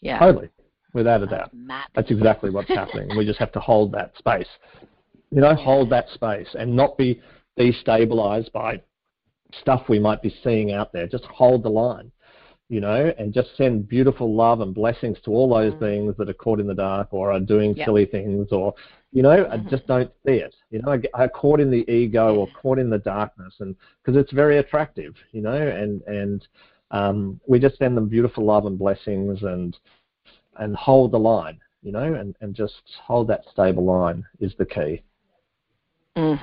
Yeah.
Totally without a doubt. That's exactly what's happening. We just have to hold that space. You know, hold that space and not be destabilized by stuff we might be seeing out there. Just hold the line, you know, and just send beautiful love and blessings to all those mm. beings that are caught in the dark or are doing yep. silly things or, you know, mm-hmm. I just don't see it. You know, are caught in the ego or caught in the darkness, and because it's very attractive, you know, and and um, we just send them beautiful love and blessings and and hold the line, you know, and, and just hold that stable line is the key.
Mm,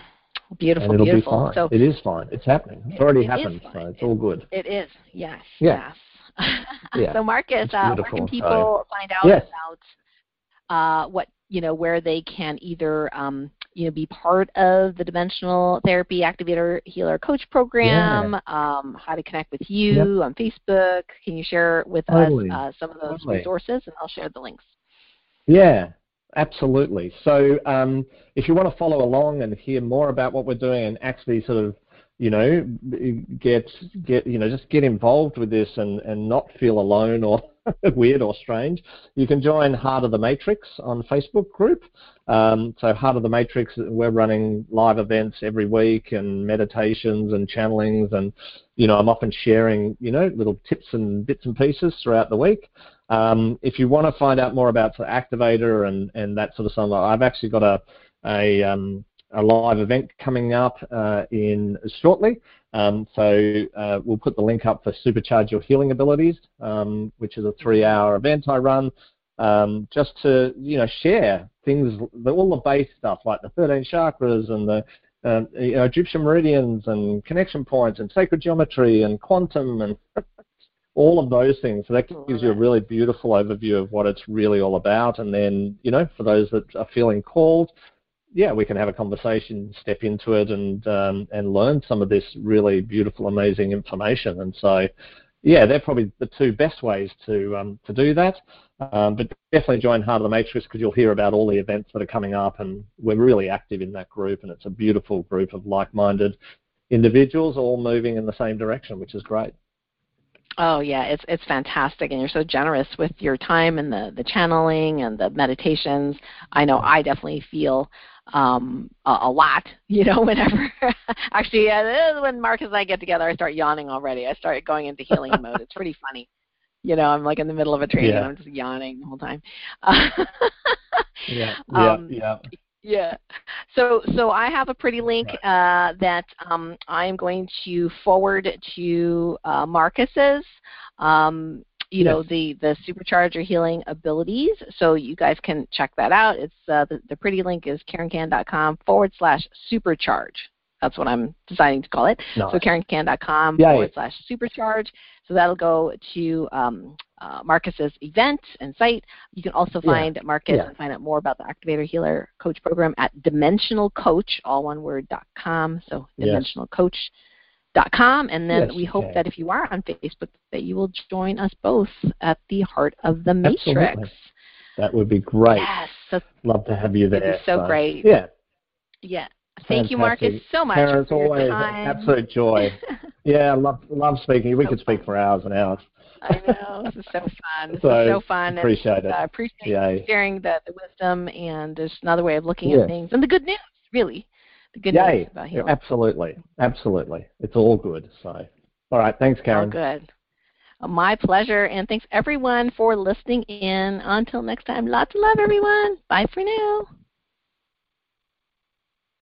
beautiful,
and it'll
beautiful.
be fine.
So,
it is fine. It's happening. It's already
it
happened, so it's
it,
all good.
It is, yes.
Yeah.
Yes.
yeah.
So Marcus, uh, where can people
so,
find out
yes.
about uh, what you know where they can either um, you know be part of the dimensional therapy activator healer coach program
yeah.
um, how to connect with you
yep.
on facebook can you share with
totally.
us uh, some of those
totally.
resources and i'll share the links
yeah absolutely so um, if you want to follow along and hear more about what we're doing and actually sort of you know get get you know just get involved with this and and not feel alone or weird or strange, you can join Heart of the Matrix on Facebook group. Um, so Heart of the Matrix, we're running live events every week and meditations and channelings, and you know I'm often sharing you know little tips and bits and pieces throughout the week. Um, if you want to find out more about the activator and and that sort of stuff, I've actually got a a um, a live event coming up uh, in shortly. Um, so uh, we'll put the link up for Supercharge Your Healing Abilities, um, which is a three-hour event I run, um, just to you know share things, all the base stuff like the 13 chakras and the uh, you know, Egyptian meridians and connection points and sacred geometry and quantum and all of those things. So that gives you a really beautiful overview of what it's really all about. And then, you know, for those that are feeling called, yeah, we can have a conversation, step into it, and um, and learn some of this really beautiful, amazing information. And so, yeah, they're probably the two best ways to um, to do that. Um, but definitely join Heart of the Matrix because you'll hear about all the events that are coming up, and we're really active in that group, and it's a beautiful group of like-minded individuals all moving in the same direction, which is great.
Oh yeah, it's it's fantastic, and you're so generous with your time and the the channeling and the meditations. I know I definitely feel um, a, a lot, you know, whenever. actually, uh, when Marcus and I get together, I start yawning already. I start going into healing mode. It's pretty funny. You know, I'm like in the middle of a training
yeah.
and I'm just yawning the whole time. Uh,
yeah, yeah,
um,
yeah.
Yeah. So so I have a pretty link uh, that um, I am going to forward to uh, Marcus's. Um, you know
yes.
the the supercharge your healing abilities so you guys can check that out it's uh, the, the pretty link is karenkan.com forward slash supercharge That's what I'm deciding to call it.
Nice.
So KarenKan.com
Yay.
forward slash supercharge. So that'll go to um, uh, Marcus's event and site. You can also
Yeah.
find Marcus
Yeah.
and find out more about the Activator Healer Coach Program at dimensionalcoach, all one word, dot com. So
Yes.
dimensionalcoach.com. And then
Yes,
we hope that if you are on Facebook, that you will join us both at the Heart of the Matrix.
Absolutely. That would be great.
Yes. So,
Love to have you
It'd be
there.
so great.
Yeah.
yeah. Thank you, Marcus,
Fantastic.
so much
Karen, it's
for your
always
time.
an absolute joy. Yeah, love love speaking. We
So
could speak for hours and hours.
I know. This is so fun. This
So,
is so fun. and,
Appreciate it.
uh, appreciate
Yay.
sharing the, the wisdom and just another way of looking
Yeah.
at things and the good news, really. Good
Yay.
about healing.
Absolutely. Absolutely. It's all good. So all right, thanks Karen.
All good. Uh, My pleasure, and thanks everyone for listening in. Until next time, lots of love, everyone. Bye for now.